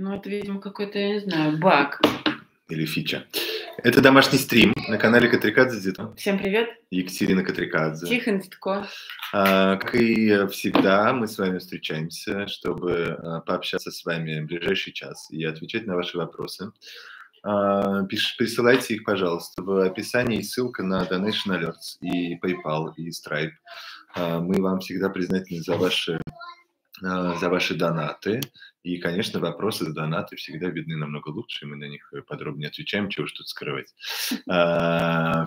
Ну, это, видимо, какой-то, я не знаю, баг. Или фича. Это домашний стрим на канале Катрикадзе. Всем привет. Екатерина Катрикадзе. Тихон Титко. А, как и всегда, мы с вами встречаемся, чтобы а, пообщаться с вами в ближайший час и отвечать на ваши вопросы. А, пиш, присылайте их, пожалуйста. В описании ссылка на Donation Alerts и PayPal, и Stripe. А, мы вам всегда признательны за ваши, а, за ваши донаты. И, конечно, вопросы донаты всегда видны намного лучше, и мы на них подробнее отвечаем, чего уж тут скрывать.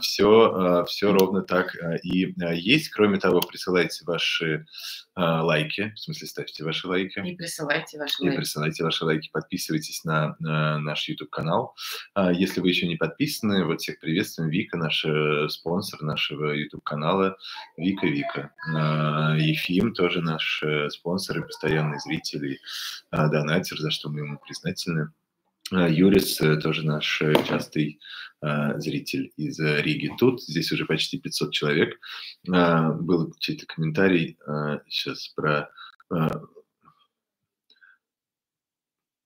Все, а, все а, ровно так а, и есть. Кроме того, присылайте ваши лайки, в смысле ставьте ваши лайки. И присылайте ваши и лайки. И присылайте ваши лайки, подписывайтесь на, на наш YouTube-канал. Если вы еще не подписаны, вот всех приветствуем. Вика, наш э, спонсор нашего YouTube-канала. Вика, Вика. Ефим тоже наш э, спонсор и постоянный зритель донатер, за что мы ему признательны. А, Юрис э, тоже наш э, частый а, зритель из э, Риги. Тут здесь уже почти 500 человек. А, был чей-то комментарий сейчас про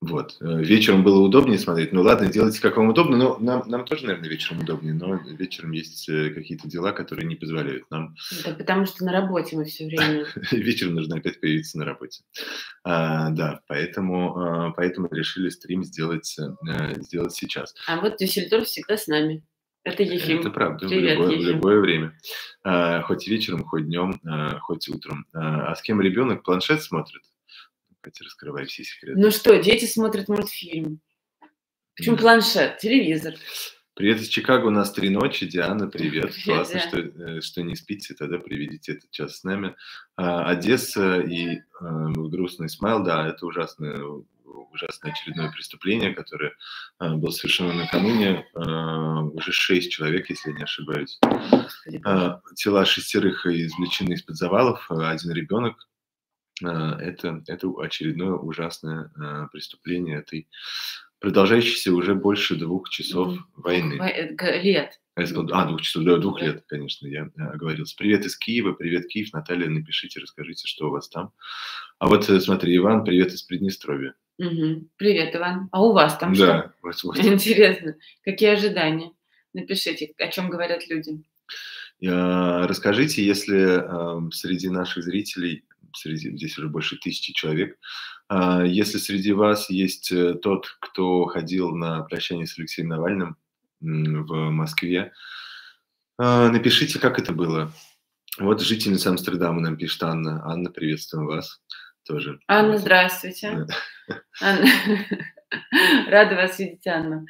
вот. Э, вечером было удобнее смотреть. Ну ладно, делайте как вам удобно. Но нам, нам тоже, наверное, вечером удобнее. Но вечером есть э, какие-то дела, которые не позволяют нам... Да, потому что на работе мы все время... Вечером нужно опять появиться на работе. А, да, поэтому, а, поэтому решили стрим сделать, а, сделать сейчас. А вот Дюссельдорф всегда с нами. Это Ефим. Это правда, Привет, в, любое, Ефим. в любое время. А, хоть вечером, хоть днем, а, хоть утром. А, а с кем ребенок планшет смотрит? Катя, раскрывай все секреты. Ну что, дети смотрят мультфильм. Почему планшет, телевизор? Привет из Чикаго, у нас три ночи. Диана, привет. привет Классно, что, э, что не спите, тогда приведите этот час с нами. А, Одесса и а, грустный смайл, да, это ужасное, ужасное очередное преступление, которое а, было совершено накануне. А, уже шесть человек, если я не ошибаюсь. А, тела шестерых извлечены из-под завалов. Один ребенок это, это очередное ужасное а, преступление этой продолжающейся уже больше двух часов войны. Э, лет. А, двух часов, да, двух лет, конечно, я оговорился. Привет из Киева, привет, Киев. Наталья, напишите, расскажите, что у вас там. А вот э, смотри, Иван, привет из Приднестровья. Угу. Привет, Иван. А у вас там да, что? Вот, вот. Интересно. Какие ожидания? Напишите, о чем говорят люди. Расскажите, если э, среди наших зрителей среди, здесь уже больше тысячи человек. А, если среди вас есть э, тот, кто ходил на прощание с Алексеем Навальным в Москве, а, напишите, как это было. Вот жительница Амстердама нам пишет Анна. Анна, приветствуем вас тоже. Анна, здравствуйте. Анна. Рада вас видеть, Анна.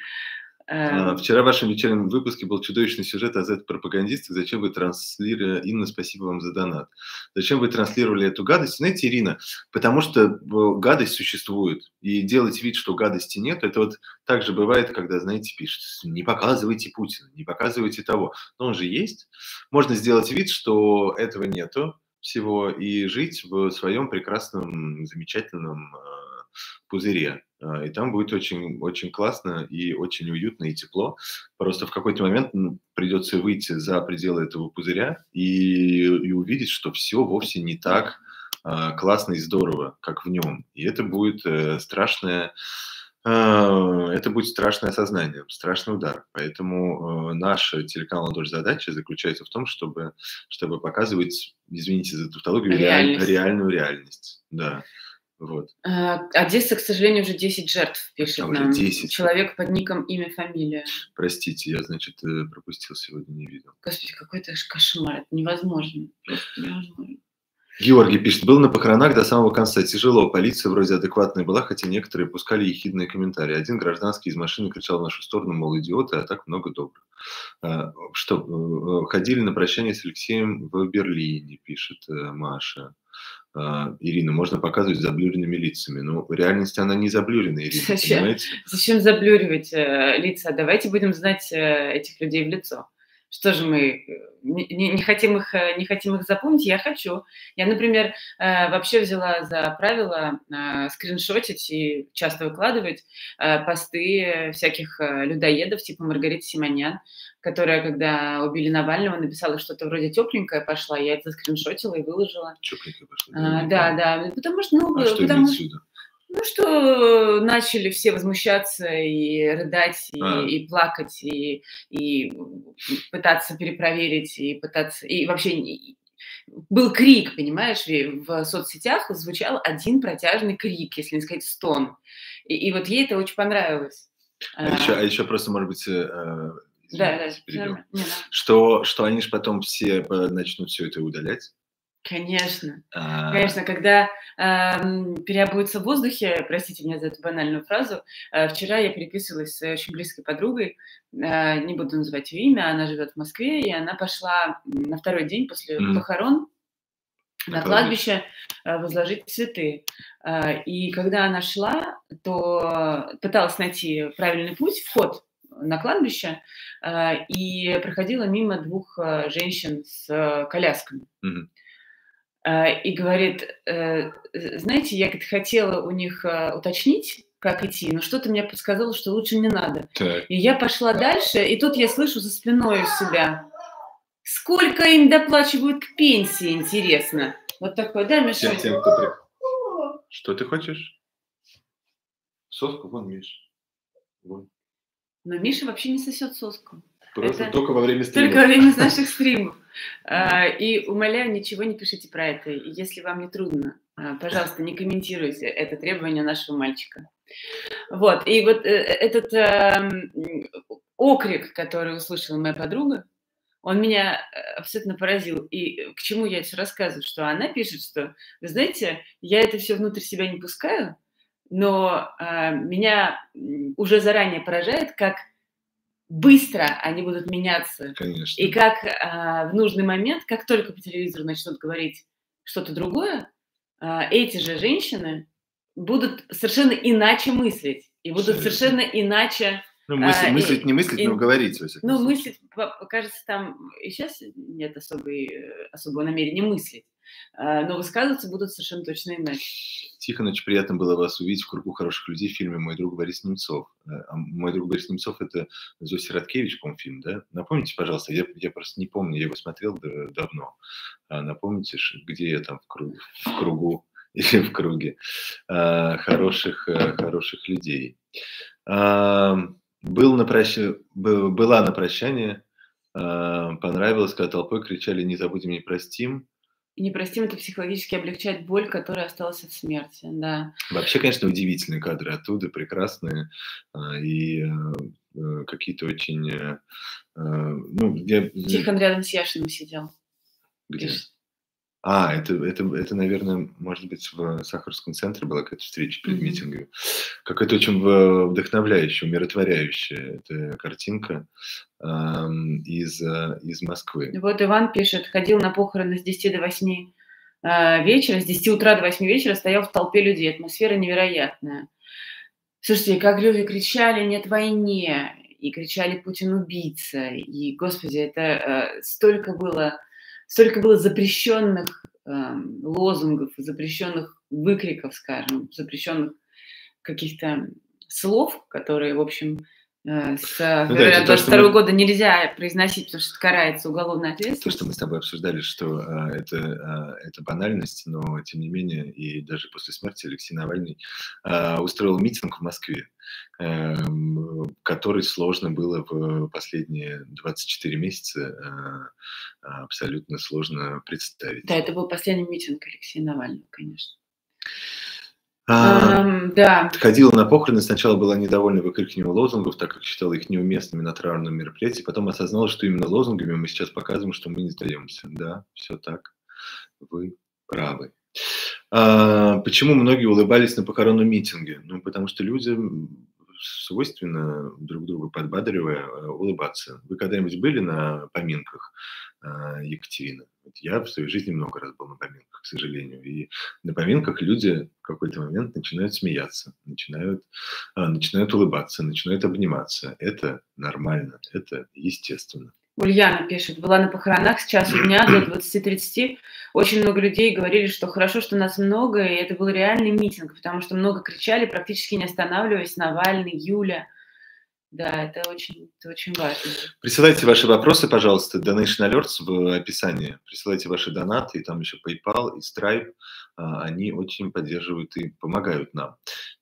А, эм. Вчера в вашем вечернем выпуске был чудовищный сюжет о Z-пропагандистах. Зачем вы транслировали... Инна, спасибо вам за донат. Зачем вы транслировали эту гадость? Знаете, Ирина, потому что э, гадость существует. И делать вид, что гадости нет, это вот так же бывает, когда, знаете, пишут, не показывайте Путина, не показывайте того. Но он же есть. Можно сделать вид, что этого нету всего и жить в своем прекрасном, замечательном э, пузыре. А, и там будет очень, очень классно и очень уютно и тепло. Просто в какой-то момент придется выйти за пределы этого пузыря и, и увидеть, что все вовсе не так а, классно и здорово, как в нем. И это будет э, страшное, а, это будет страшное осознание, страшный удар. Поэтому э, наша телеканал «Дождь» задача заключается в том, чтобы, чтобы показывать, извините за тавтологию, реальность. реальную реальность. Да. Вот. А, Одесса, к сожалению, уже 10 жертв пишет а, нам. 10. Человек под ником, имя, фамилия. Простите, я, значит, э, пропустил сегодня, не видел. Господи, какой-то кошмар, это невозможно. Просто невозможно. Георгий пишет, был на похоронах до самого конца. Тяжело, полиция вроде адекватная была, хотя некоторые пускали ехидные комментарии. Один гражданский из машины кричал в нашу сторону, мол, идиоты, а так много добрых. А, что, э, э, ходили на прощание с Алексеем в Берлине, пишет Маша. А, Ирина, можно показывать заблюренными лицами. Но в реальности она не заблюренная, Ирина, Зачем? понимаете? Зачем заблюривать э, лица? Давайте будем знать э, этих людей в лицо. Что же мы э, не, не, хотим их, э, не хотим их запомнить? Я хочу. Я, например, э, вообще взяла за правило скриншотить и часто выкладывать посты всяких людоедов, типа Маргариты Симонян, которая, когда убили Навального, написала что-то вроде тепленькое пошла, я это скриншотила и выложила. Тепленькое пошла? А, да, да, потому что, ну, а потому что... Ну, что начали все возмущаться и рыдать, и, а. и плакать, и, и пытаться перепроверить, и пытаться... И вообще был крик, понимаешь, в соцсетях звучал один протяжный крик, если не сказать стон. И, и вот ей это очень понравилось. А, а, еще, а еще просто, может быть, э, да, да, что, что они же потом все э, начнут все это удалять. Конечно. А... Конечно, когда э, переобуется в воздухе, простите меня за эту банальную фразу, э, вчера я переписывалась с очень близкой подругой, э, не буду называть ее имя, она живет в Москве, и она пошла на второй день после mm. похорон на кладбище э, возложить цветы. Э, и когда она шла, то пыталась найти правильный путь, вход на кладбище, э, и проходила мимо двух женщин с колясками. Mm-hmm. Э, и говорит, э, знаете, я хотела у них э, уточнить, как идти, но что-то мне подсказало, что лучше не надо. Так. И я пошла дальше, и тут я слышу за спиной у себя, сколько им доплачивают к пенсии, интересно. Вот такое, да, Миша? Тем, тем, кто при... Что ты хочешь? Соску, вон, Миша. Вон. Но Миша вообще не сосет соску. Просто это только во время стримов. Только во время наших стримов. А, и умоляю, ничего не пишите про это. Если вам не трудно, а, пожалуйста, не комментируйте это требование нашего мальчика. Вот, и вот э, этот эм, окрик, который услышала моя подруга, он меня э, абсолютно поразил. И к чему я это рассказываю? Что она пишет, что, вы знаете, я это все внутрь себя не пускаю, но э, меня уже заранее поражает, как быстро они будут меняться. Конечно. И как а, в нужный момент, как только по телевизору начнут говорить что-то другое, а, эти же женщины будут совершенно иначе мыслить и будут совершенно иначе ну, мыслить, а, мыслить не мыслить, и, но говорить. Ну, мыслить, кажется, там и сейчас нет особой, особого намерения мыслить. А, но высказываться будут совершенно точно иначе. Тихонович, приятно было вас увидеть в кругу хороших людей в фильме «Мой друг Борис Немцов». Э, а «Мой друг Борис Немцов» – это Зося Радкевич, по фильм, да? Напомните, пожалуйста, я, я просто не помню, я его смотрел давно. А напомните, где я там в кругу, в кругу или в круге хороших, э, хороших людей. Был на прощ... Была на прощание, понравилось, когда толпой кричали «Не забудем, не простим», и непростим это психологически облегчает боль, которая осталась от смерти, да. Вообще, конечно, удивительные кадры оттуда, прекрасные, а, и э, э, какие-то очень... Э, ну, я... Тихон рядом с Яшиным сидел. Где? Пишет. А, это, это, это, наверное, может быть, в Сахарском центре была какая-то встреча перед mm-hmm. митингом. Какая-то очень вдохновляющая, умиротворяющая эта картинка э, из, из Москвы. Вот Иван пишет, ходил на похороны с 10 до 8 э, вечера, с 10 утра до 8 вечера стоял в толпе людей. Атмосфера невероятная. Слушайте, как люди кричали «нет войне», и кричали «Путин убийца», и, господи, это э, столько было столько было запрещенных э, лозунгов, запрещенных выкриков, скажем, запрещенных каких-то слов, которые, в общем, с ну, да, 22 мы... года нельзя произносить, потому что это карается уголовной ответственностью. То, что мы с тобой обсуждали, что а, это, а, это банальность, но тем не менее, и даже после смерти Алексей Навальный а, устроил митинг в Москве. Эм, который сложно было в последние 24 месяца э, абсолютно сложно представить. Да, это был последний митинг Алексея Навального, конечно. А, um, да. Ходила на похороны, сначала была недовольна выкрикиванием лозунгов, так как считала их неуместными на траурном мероприятии, потом осознала, что именно лозунгами мы сейчас показываем, что мы не сдаемся. Да, все так, вы правы. А, почему многие улыбались на похоронном митинге? Ну, потому что люди свойственно друг друга подбадривая э, улыбаться. Вы когда-нибудь были на поминках э, Екатерины? Я в своей жизни много раз был на поминках, к сожалению. И на поминках люди в какой-то момент начинают смеяться, начинают, э, начинают улыбаться, начинают обниматься. Это нормально, это естественно. Ульяна пишет, была на похоронах с часу дня до 20-30. Очень много людей говорили, что хорошо, что нас много, и это был реальный митинг, потому что много кричали, практически не останавливаясь, Навальный, Юля. Да, это очень, это очень важно. Присылайте ваши вопросы, пожалуйста, Donation Alerts в описании. Присылайте ваши донаты, и там еще PayPal и Stripe. А, они очень поддерживают и помогают нам.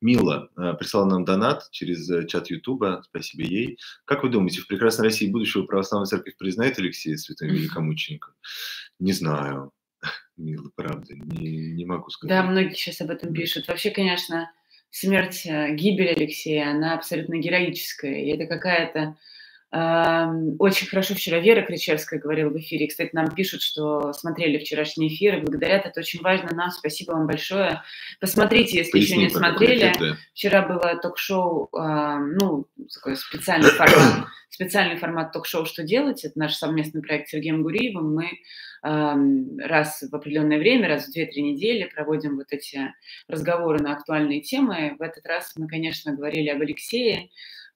Мила э, прислала нам донат через э, чат Ютуба, спасибо ей. Как вы думаете, в прекрасной России будущего православная церковь признает Алексея святым великомучеником? Не знаю, Мила, правда, не, не могу сказать. Да, многие сейчас об этом пишут. Вообще, конечно, смерть, э, гибель Алексея, она абсолютно героическая. И это какая-то очень хорошо вчера Вера Кричевская говорила в эфире. Кстати, нам пишут, что смотрели вчерашний эфир и благодарят. Это очень важно нам. Спасибо вам большое. Посмотрите, если Поясни, еще не смотрели. Да. Вчера было ток-шоу, ну, такой специальный формат, специальный формат ток-шоу «Что делать?». Это наш совместный проект с Сергеем Гуриевым. Мы раз в определенное время, раз в 2-3 недели проводим вот эти разговоры на актуальные темы. В этот раз мы, конечно, говорили об Алексее,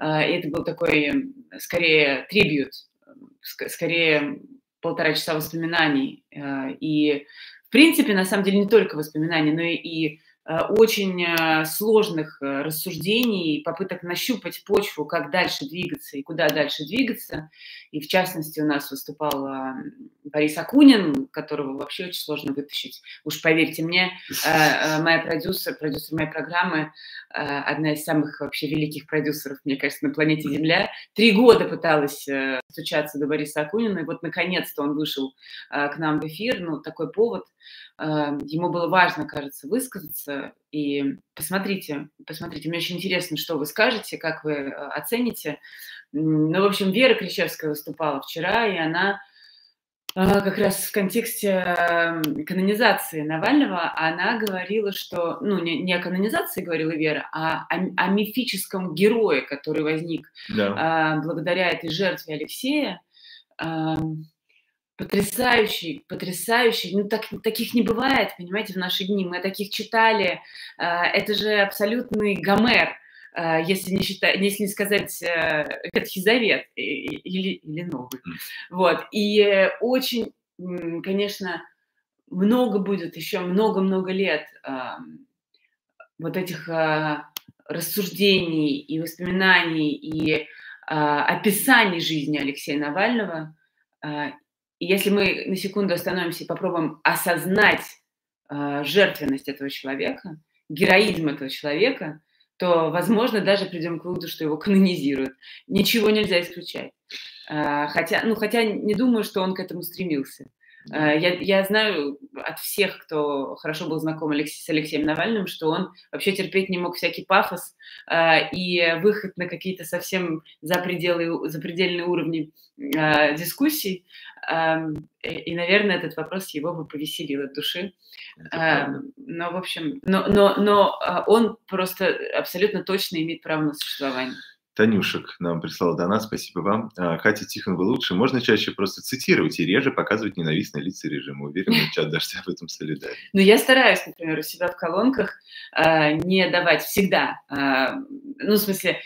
это был такой, скорее, трибют, скорее полтора часа воспоминаний. А, и, в принципе, на самом деле, не только воспоминаний, но и Э, очень э, сложных э, рассуждений, попыток нащупать почву, как дальше двигаться и куда дальше двигаться. И в частности у нас выступал Борис Акунин, которого вообще очень сложно вытащить. Уж поверьте мне, моя продюсер, продюсер моей программы, одна из самых вообще великих продюсеров, мне кажется, на планете Земля, три года пыталась стучаться до Бориса Акунина, и вот наконец-то он вышел к нам в эфир, ну, такой повод – ему было важно, кажется, высказаться. И посмотрите, посмотрите, мне очень интересно, что вы скажете, как вы э, оцените. Ну, в общем, Вера Кричевская выступала вчера, и она э, как раз в контексте канонизации Навального, она говорила, что, ну, не, не о канонизации говорила Вера, а о, о мифическом герое, который возник да. Э, благодаря этой жертве Алексея. Потрясающий, потрясающий. Ну, так, таких не бывает, понимаете, в наши дни. Мы таких читали. А, это же абсолютный Гомер, а, если не, считать, если не сказать э, Ветхий Завет или, или Новый. Вот. И очень, конечно, много будет, еще много-много лет вот этих а, рассуждений и воспоминаний и описаний жизни Алексея Навального. И если мы на секунду остановимся и попробуем осознать э, жертвенность этого человека, героизм этого человека, то, возможно, даже придем к выводу, что его канонизируют. Ничего нельзя исключать. Э, хотя, ну, хотя не думаю, что он к этому стремился. Э, я, я знаю от всех, кто хорошо был знаком Алекс, с Алексеем Навальным, что он вообще терпеть не мог всякий пафос э, и выход на какие-то совсем запределы, запредельные уровни э, дискуссий. Э, и, наверное, этот вопрос его бы повеселил от души. Э, но, в общем, но, но, но э, он просто абсолютно точно имеет право на существование. Танюшек нам прислала донат, спасибо вам. А, Катя Тихон, вы лучше. Можно чаще просто цитировать и реже показывать ненавистные лица режима. Уверен, чат дождя в этом солидарен. Ну, я стараюсь, например, у себя в колонках э, не давать всегда, э, ну, в смысле,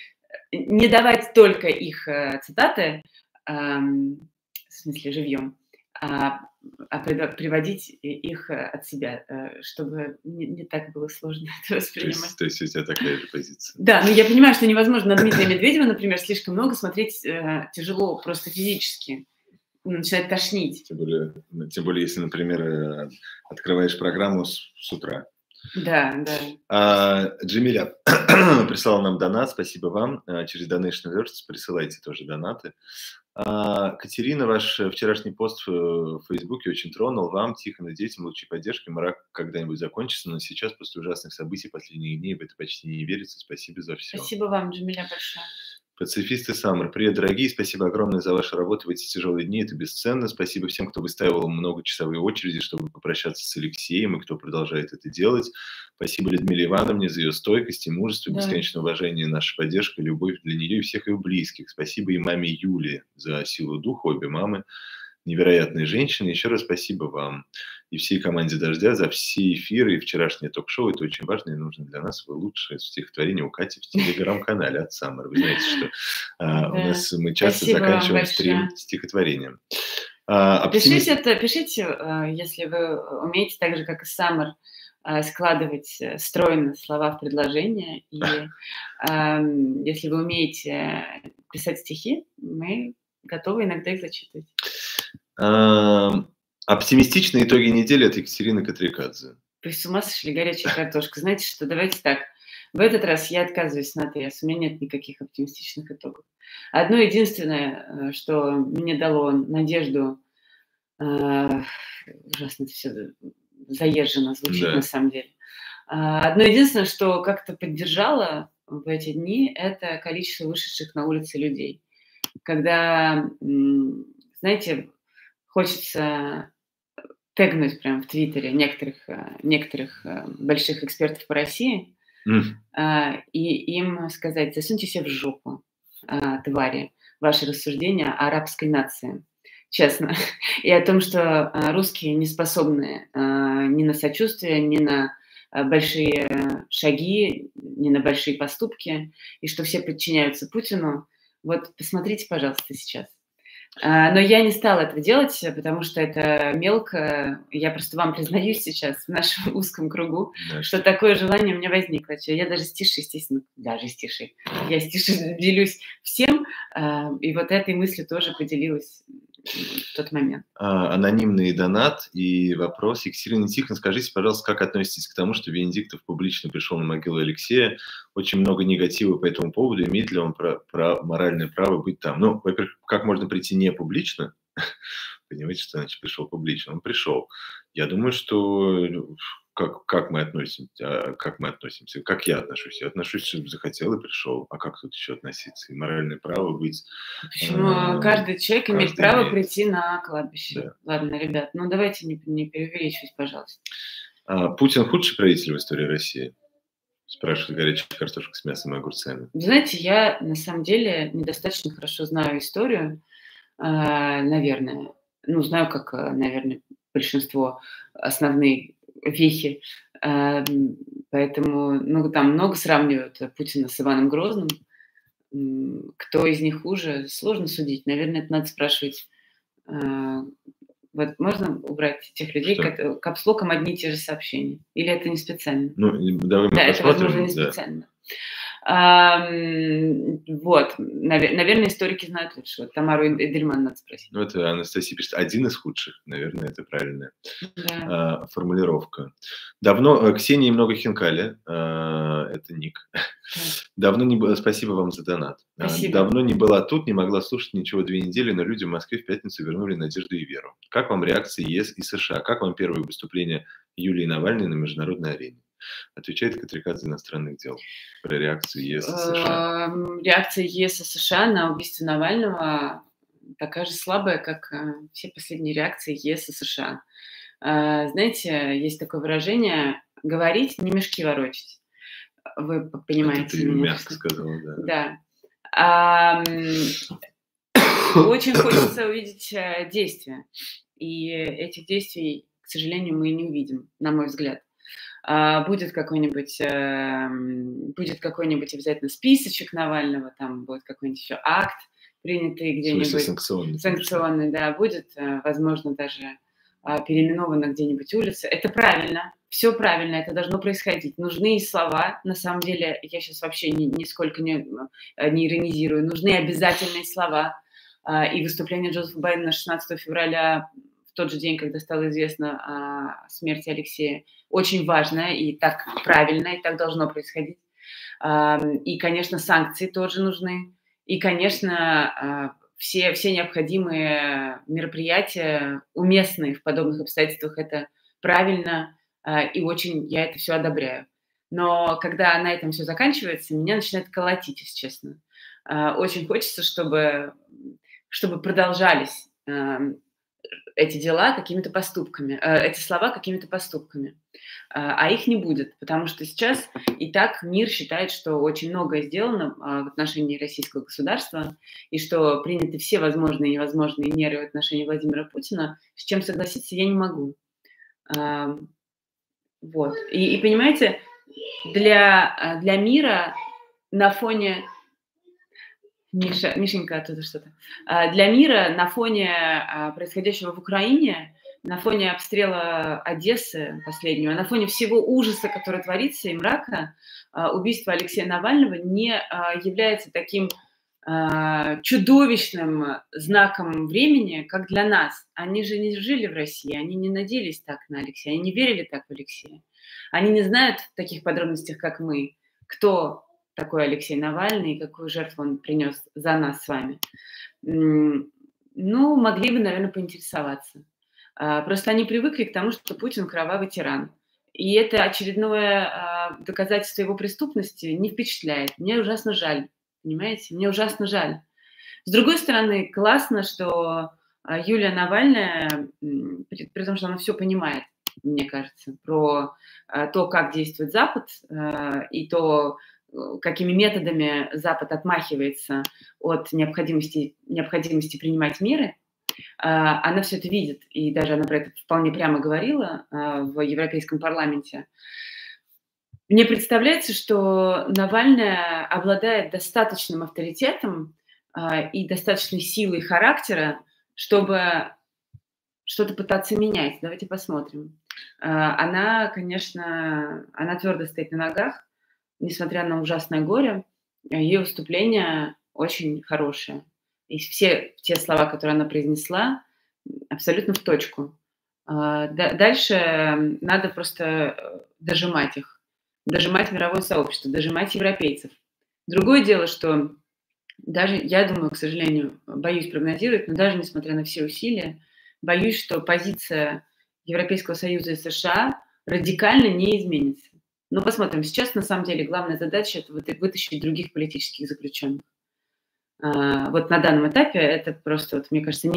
не давать только их э, цитаты, в смысле, живьем, а, а приводить их э, от себя, э, чтобы не, не так было сложно это воспринимать. То есть, то есть у тебя такая же позиция. Да, но я понимаю, что невозможно на Дмитрия Медведева, например, слишком много смотреть э, тяжело, просто физически. Начинает тошнить. Тем более, тем более, если, например, открываешь программу с, с утра. Да, да. А, Джемиля прислала нам донат, спасибо вам. Через Donation Alerts присылайте тоже донаты. А, Катерина, ваш вчерашний пост в Фейсбуке очень тронул. Вам, Тихон и детям лучшей поддержки. Мрак когда-нибудь закончится, но сейчас, после ужасных событий последних дней, в это почти не верится. Спасибо за все. Спасибо вам, Джамиля, большое. Пацифисты Саммер, привет, дорогие, спасибо огромное за вашу работу в эти тяжелые дни, это бесценно. Спасибо всем, кто выставил многочасовые очереди, чтобы попрощаться с Алексеем, и кто продолжает это делать. Спасибо Людмиле Ивановне за ее стойкость и мужество, да. бесконечное уважение, наша поддержка, любовь для нее и всех ее близких. Спасибо и маме Юле за силу духа, обе мамы невероятные женщины. Еще раз спасибо вам и всей команде «Дождя» за все эфиры и вчерашнее ток-шоу. Это очень важно и нужно для нас. Вы лучшее стихотворение у Кати в телеграм-канале от Саммер. Вы знаете, что а, у нас мы часто спасибо заканчиваем стрим стихотворением. А, оптимист... Пишите это, пишите, а, если вы умеете так же, как и Саммер, а, складывать э, стройно слова в предложение. И если вы умеете писать стихи, мы готовы иногда их зачитывать. Оптимистичные итоги недели от Екатерины Катрикадзе. Вы с ума сошли, горячая картошка. Знаете что, давайте так. В этот раз я отказываюсь на ТС, у меня нет никаких оптимистичных итогов. Одно единственное, э, что мне дало надежду, э, ужасно это все заезженно звучит да. на самом деле. А, одно единственное, что как-то поддержало в эти дни, это количество вышедших на улицы людей. Когда, знаете, хочется тегнуть прям в Твиттере некоторых, э, некоторых э, больших экспертов по России mm. и им сказать, засуньте себе в жопу, твари, ваши рассуждения о арабской нации честно, и о том, что русские не способны ни на сочувствие, ни на большие шаги, ни на большие поступки, и что все подчиняются Путину. Вот посмотрите, пожалуйста, сейчас. А, но я не стала этого делать, потому что это мелко. Я просто вам признаюсь сейчас в нашем узком кругу, да. что такое желание у меня возникло. Я даже стиши, естественно, даже стиши. Я стиши делюсь всем, а, и вот этой мыслью тоже поделилась в тот момент. А, анонимный донат и вопрос. Екатерина Тихоновна, скажите, пожалуйста, как относитесь к тому, что Венедиктов публично пришел на могилу Алексея? Очень много негатива по этому поводу. Имеет ли он про, про моральное право быть там? Ну, во-первых, как можно прийти не публично? Понимаете, что значит пришел публично? Он пришел. Я думаю, что как, как мы относимся, а, как мы относимся, как я отношусь. Я отношусь, что захотел и пришел. А как тут еще относиться? И моральное право быть... Почему? Э, каждый человек каждый имеет право имеет... прийти на кладбище. Да. Ладно, ребят, ну давайте не, не преувеличивать, пожалуйста. А, Путин худший правитель в истории России? Спрашивает горячая картошка с мясом и огурцами. знаете, я на самом деле недостаточно хорошо знаю историю, а, наверное. Ну, знаю, как, наверное, большинство основные вехи. Эм, поэтому ну, там много сравнивают Путина с Иваном Грозным. Кто из них хуже, сложно судить. Наверное, это надо спрашивать. Э, вот можно убрать тех людей, Что? капслоком одни и те же сообщения? Или это не специально? Ну, давай мы да, это, возможно, не специально. Да. Вот, наверное, историки знают лучше. Вот Тамару Эдельман надо спросить. Ну, это Анастасия пишет, один из худших, наверное, это правильная да. формулировка. Давно, э, Ксении много хинкали, а, это ник. Давно не было, спасибо вам за донат. А, спасибо. Давно не была тут, не могла слушать ничего две недели, но люди в Москве в пятницу вернули надежду и веру. Как вам реакции ЕС и США? Как вам первое выступление Юлии Навальной на международной арене? Отвечает Катрикадзе иностранных дел про реакцию ЕС и США. Эм, реакция ЕС и США на убийство Навального такая же слабая, как э, все последние реакции ЕС и США. Э, знаете, есть такое выражение «говорить, не мешки ворочить». Вы понимаете Это ты мягко сказала, да. Да. Очень хочется увидеть э, действия. И этих действий, к сожалению, мы не увидим, на мой взгляд. А, будет какой-нибудь, эм, будет какой-нибудь обязательно списочек Навального, там будет какой-нибудь еще акт принятый где-нибудь. Санкционный. Санкционный, да, будет, э, возможно, даже а, переименована где-нибудь улица. Это правильно, все правильно, это должно происходить. Нужны слова, на самом деле, я сейчас вообще ни, нисколько не, э, не иронизирую, нужны обязательные слова. А, и выступление Джозефа Байдена 16 февраля в тот же день, когда стало известно о смерти Алексея, очень важное и так правильно, и так должно происходить. И, конечно, санкции тоже нужны. И, конечно, а, все, все необходимые мероприятия, уместные в подобных обстоятельствах, это правильно, а, и очень я это все одобряю. Но когда на этом все заканчивается, меня начинает колотить, если честно. А, очень хочется, чтобы, чтобы продолжались эти дела какими-то поступками, э, эти слова какими-то поступками. А, а их не будет, потому что сейчас и так мир считает, что очень многое сделано а, в отношении российского государства, и что приняты все возможные и невозможные меры в отношении Владимира Путина, с чем согласиться я не могу. Вот. И, и понимаете, для, для мира на фоне Миша, Мишенька оттуда что-то. А, для мира на фоне а, происходящего в Украине, на фоне обстрела Одессы последнего, на фоне всего ужаса, который творится и мрака, а, убийство Алексея Навального не является таким чудовищным знаком времени, как для нас. Они же не жили в России, они не надеялись так на Алексея, они не верили так в Алексея. Они не знают таких подробностях, как мы, кто такой Алексей Навальный и какую жертву он принес за нас с вами, ну, могли бы, наверное, поинтересоваться. А, просто они привыкли к тому, что Путин кровавый тиран. И это очередное а, доказательство его преступности не впечатляет. Мне ужасно жаль, понимаете? Мне ужасно жаль. С другой стороны, классно, что а, Юлия Навальная, при, при том, что она все понимает, мне кажется, про то, как действует Запад и то, какими методами Запад отмахивается от необходимости, необходимости принимать меры, а, она все это видит, и даже она про это вполне прямо говорила а, в Европейском парламенте. Мне представляется, что Навальная обладает достаточным авторитетом и достаточной силой характера, чтобы что-то пытаться менять. Давайте посмотрим. Она, конечно, она твердо стоит на ногах, несмотря на ужасное горе, ее выступление очень хорошее. И все те слова, которые она произнесла, абсолютно в точку. А, дальше надо просто э, дожимать их, дожимать мировое сообщество, дожимать европейцев. Другое дело, что даже, я думаю, к сожалению, боюсь прогнозировать, но даже несмотря на все усилия, боюсь, что позиция Европейского Союза и США радикально не изменится. Но посмотрим. Сейчас, на самом деле, главная задача – это вытащить других политических заключенных. А, вот на данном этапе это просто, вот, мне кажется, а,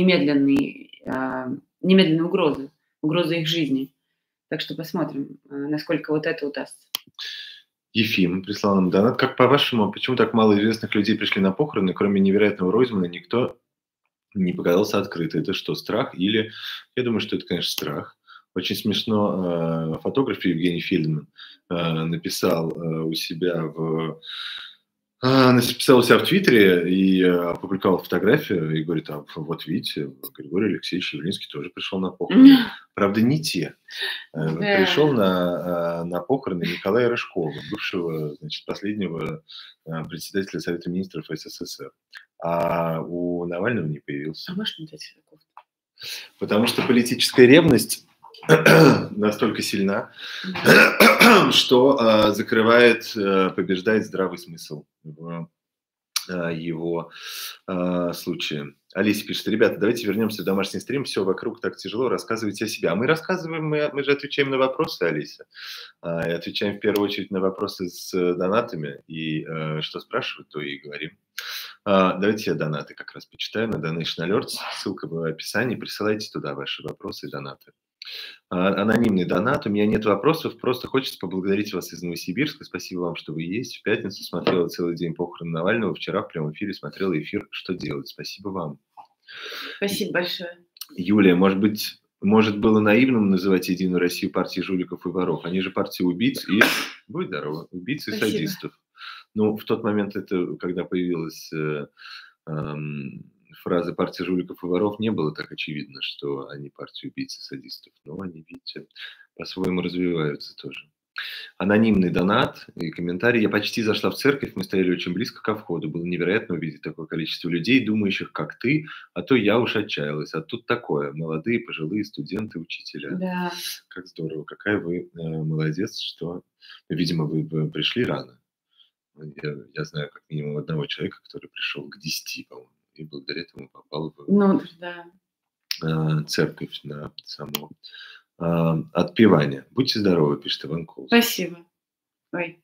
немедленные угрозы, угрозы их жизни. Так что посмотрим, а, насколько вот это удастся. Ефим прислал нам донат. Как по-вашему, почему так мало известных людей пришли на похороны, кроме невероятного Ройзмана, никто не показался открыто? Это что, страх? Или, я думаю, что это, конечно, страх. Очень смешно, э, фотограф Евгений Фельдман э, написал э, у себя в написал у себя в Твиттере и опубликовал фотографию и говорит, а вот видите, Григорий Алексеевич Явлинский тоже пришел на похороны. Правда, не те. Пришел на, на похороны Николая Рыжкова, бывшего, значит, последнего председателя Совета Министров СССР. А у Навального не появился. А может, не Потому что политическая ревность настолько сильна, что э, закрывает, э, побеждает здравый смысл в э, его случае. Алиса пишет, ребята, давайте вернемся в домашний стрим, все вокруг так тяжело, рассказывайте о себе. А мы рассказываем, мы, мы же отвечаем на вопросы, Алиса, э, и отвечаем в первую очередь на вопросы с донатами, и что спрашивают, то и говорим. Uh, давайте я донаты как раз почитаю на Donation Alerts. Ссылка в описании. Присылайте туда ваши вопросы и донаты. А, анонимный донат. У меня нет вопросов, просто хочется поблагодарить вас из Новосибирска. Спасибо вам, что вы есть. В пятницу смотрела целый день похорон Навального. Вчера в прямом эфире смотрела эфир «Что делать?». Спасибо вам. Спасибо большое. Юлия, может быть, может было наивным называть Единую Россию партией жуликов и воров. Они же партия убийц и, будь здорово, убийц и Спасибо. садистов. Ну, в тот момент это, когда появилась э, э, фразы партии жуликов и воров не было так очевидно, что они партия убийц и садистов. Но они, видите, по-своему развиваются тоже. Анонимный донат и комментарий. Я почти зашла в церковь, мы стояли очень близко ко входу. Было невероятно увидеть такое количество людей, думающих, как ты, а то я уж отчаялась. А тут такое, молодые, пожилые студенты, учителя. Да. Как здорово, какая вы э, молодец, что, видимо, вы пришли рано. Я, я знаю как минимум одного человека, который пришел к 10, по-моему и благодаря этому попал в ну, да. А, церковь на само а, отпевание. Будьте здоровы, пишет Иван Кулс. Спасибо. Ой.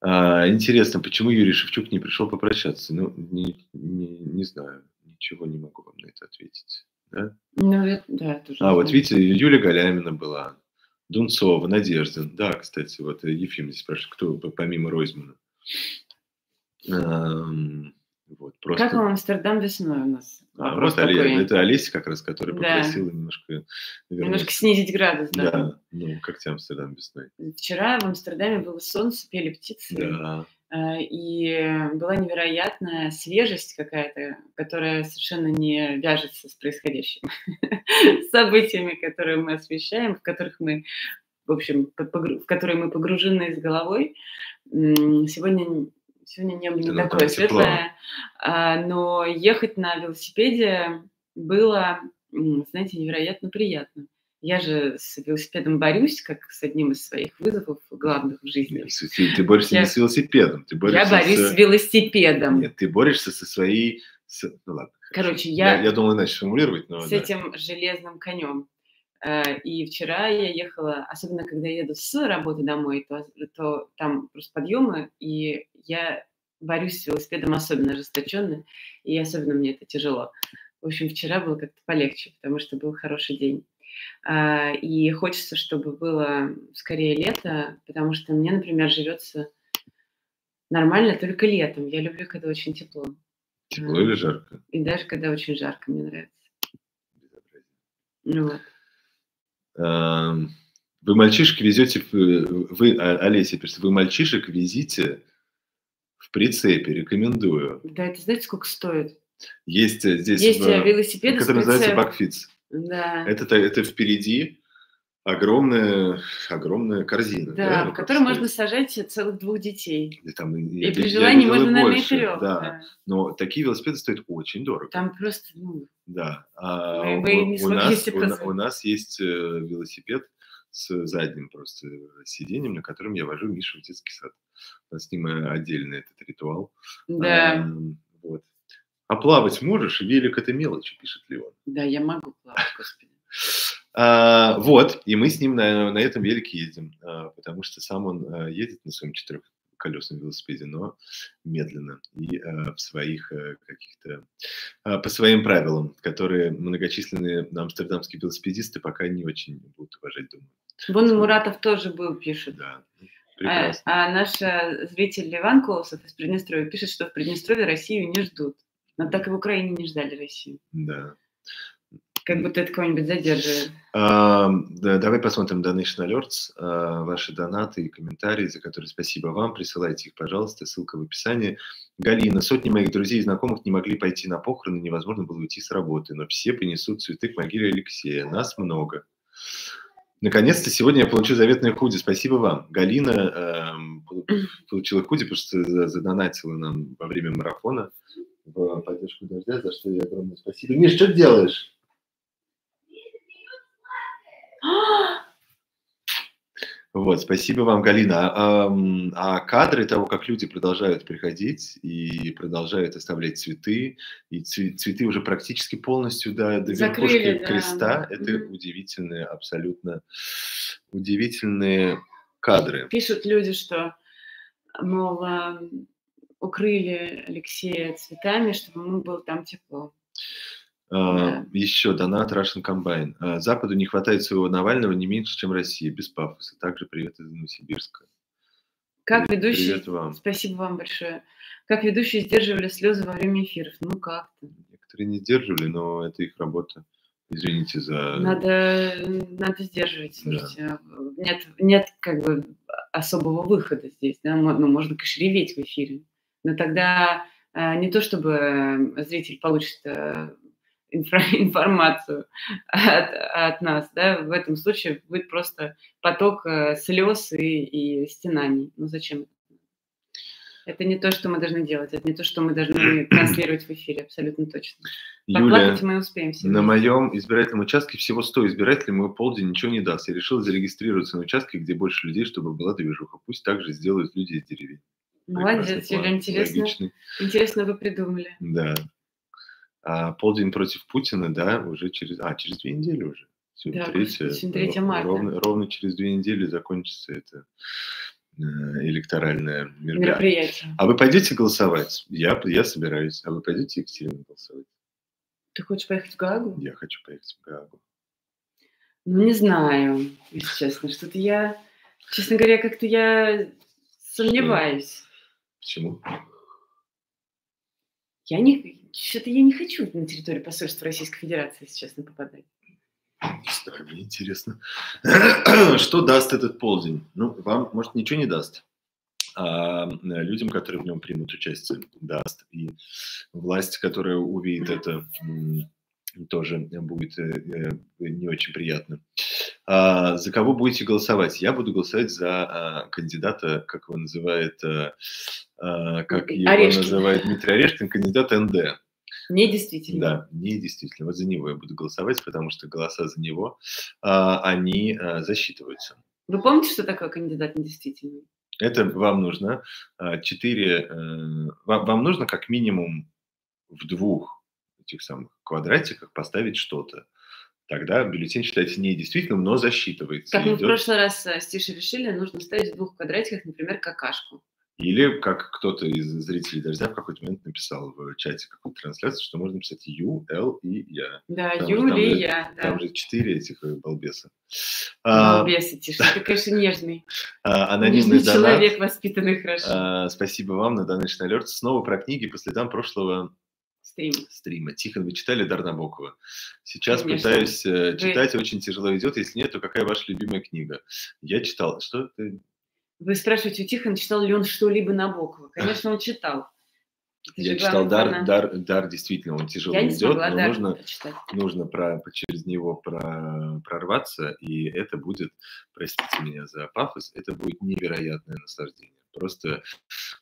А, интересно, почему Юрий Шевчук не пришел попрощаться? Ну, не, не, не знаю, ничего не могу вам на это ответить. Да? Ну, это, да, тоже а, вот видите, Юлия Галямина была, Дунцова, Надеждин. Да, кстати, вот Ефим здесь спрашивает, кто помимо Ройзмана. Вот, просто... Как вам Амстердам весной у нас? А, вот Али... это Олеся как раз, которая попросила да. немножко... Вернуться. Немножко снизить градус, да. Да, ну как тебе Амстердам весной? Вчера в Амстердаме было солнце, пели птицы. Да. А, и была невероятная свежесть какая-то, которая совершенно не вяжется с происходящим. с событиями, которые мы освещаем, в которых мы в общем, в которые мы погружены с головой. Сегодня Сегодня небо не такое светлое, но ехать на велосипеде было, знаете, невероятно приятно. Я же с велосипедом борюсь, как с одним из своих вызовов главных в жизни. Нет, Ты, борешься Я- не с велосипедом, ты Я борешься борюсь с... с велосипедом. Нет, ты борешься со своей... с- Ну ладно. Короче, я... я- Я думал иначе сформулировать, но... с да. этим железным конем. Э, И вчера я ехала, особенно когда я еду с работы домой, то, то там просто подъемы, и я борюсь с велосипедом особенно ожесточенно, и особенно мне это тяжело. В общем, вчера было как-то полегче, потому что был хороший день. А, И хочется, чтобы было скорее лето, потому что мне, например, живется нормально только летом. Я люблю, когда очень тепло. Тепло или жарко? И даже когда очень жарко, мне нравится. Ну вот. Эм, Вы мальчишек везете, вы, а, Олеся пишет, вы мальчишек везите в прицепе, рекомендую. Да, это знаете, сколько стоит? Есть э, здесь, Есть в- э, велосипеды с который называется бакфитс. Да, Это, это впереди огромная, огромная корзина. да, ну, в которой можно сажать целых двух детей. или там, И я- при желании и можно, наверное, и трех. Да. Но такие велосипеды стоят очень дорого. Там просто, ну, Да. А Вы- у, не у нас, у, у нас есть э, велосипед с задним просто сиденьем, на котором я вожу Мишу в детский сад. У нас с ним э, отдельный этот ритуал. да, Эм, вот. А плавать можешь? Велик это мелочь, пишет Леон. да, я могу плавать, господи. А, вот, и мы с ним на, на этом велике ездим, а, потому что сам он а, едет на своем четырехколесном велосипеде, но медленно и а, в своих а, каких-то а, по своим правилам, которые многочисленные амстердамские велосипедисты пока не очень будут уважать, думаю. Вон Муратов тоже был, пишет. Да, ну, А, а наш э, зритель Иван Колосов из Приднестровья пишет, что в Приднестровье Россию не ждут. Но так и в Украине не ждали Россию. Да. Как будто это кого-нибудь задерживает. А, да, давай посмотрим Donation Alerts, а, ваши донаты и комментарии, за которые спасибо вам. Присылайте их, пожалуйста, ссылка в описании. Галина, сотни моих друзей и знакомых не могли пойти на похороны, невозможно было уйти с работы, но все принесут цветы к могиле Алексея. Нас много. Наконец-то сегодня я получу заветное худи. Спасибо вам. Галина пол- получила худи, потому что за- задонатила нам во время марафона в поддержку дождя, за что ей огромное спасибо. Миш, что ты делаешь? Вот, спасибо вам, Галина. А, а кадры того, как люди продолжают приходить и продолжают оставлять цветы, и цве- цветы уже практически полностью до, до Закрыли, верхушки да. креста, это Мгм. удивительные, абсолютно удивительные кадры. Пишут люди, что, мол, а, укрыли Алексея цветами, чтобы ему было там тепло. А, Да. Еще донат Russian Combine. А, Западу не хватает своего Навального не меньше, чем России, без пафоса. Также привет из Новосибирска. Как Привет- ведущий... Привет вам. Спасибо вам большое. Как ведущие сдерживали слезы во время эфиров? Ну как-то. Некоторые не сдерживали, но это их работа. Извините за... Надо, надо сдерживать. Да. Слушайте, нет, нет как бы особого выхода здесь. Да? Ну, можно, конечно, реветь в эфире. Но тогда э, не то, чтобы э, зритель получит э, информацию от, от нас, да, в этом случае будет просто поток э, слез и, и стенаний. Ну зачем это? Это не то, что мы должны делать, это не то, что мы должны транслировать в эфире, абсолютно точно. Юля, мы успеем на моем избирательном участке всего 100 избирателей, мой полдень ничего не даст. Я решил зарегистрироваться на участке, где больше людей, чтобы была движуха. Пусть так же сделают люди из деревень. Молодец, Прекрасный Юля, план, интересно. логичный. Интересно вы придумали. Да. А полдень против Путина, да, уже через... А, через две недели уже. Сегодня Да, третье, господи, сегодня 3 ро- марта. Ровно, ровно через две недели закончится это э, электоральное мероприятие. Мероприятие. А вы пойдете голосовать? Я, я собираюсь. А вы пойдете, Екатерина, голосовать? Ты хочешь поехать в Гаагу? Я хочу поехать в Гаагу. Ну, не знаю, если честно. Что-то я, честно говоря, как-то я сомневаюсь. Почему? Я не, что-то я не хочу на территорию посольства Российской Федерации, если честно, попадать. Не знаю, мне интересно. Что даст этот полдень? Ну, вам, может, ничего не даст. А э, людям, которые в нем примут участие, даст. И власть, которая увидит это, тоже будет э, э, не очень приятно. А за кого будете голосовать? Я буду голосовать за а, кандидата, как его называет, а, как его Орешкин. называет Дмитрий Орешкин, кандидат НД. Недействительный. Да, недействительный. Вот за него я буду голосовать, потому что голоса за него, а, они а, засчитываются. Вы помните, что такое кандидат недействительный? Это вам нужно а, четыре, э, вам, вам нужно как минимум в двух этих самых квадратиках поставить что-то. Тогда бюллетень считается недействительным, но засчитывается. Как мы идет... в прошлый раз с Тишей решили, нужно ставить в двух квадратиках, например, какашку. Или, как кто-то из зрителей Дождя в какой-то момент написал в чате какой-то трансляции, что можно писать Ю, Л и Я. Да, там Ю, Ли, Я. Да. Там же четыре этих э, балбеса. Балбесы, Тиша, ты, конечно, нежный. А, анонимный Нежный человек, воспитанный хорошо. А, спасибо вам на Donation Alert. Снова про книги по следам прошлого стрима. стрима. Тихон, вы читали Дар Набокова? Сейчас Конечно. пытаюсь э, вы... читать, очень тяжело идет. Если нет, то какая ваша любимая книга? Я читал. Что ты вы спрашиваете у Тихона, читал ли он что-либо Набокова. Конечно, он читал. Это Я читал дар, дар, дар, действительно, он тяжело Я идет, смогла, но нужно, нужно про, через него про, прорваться, и это будет, простите меня за пафос, это будет невероятное наслаждение. Просто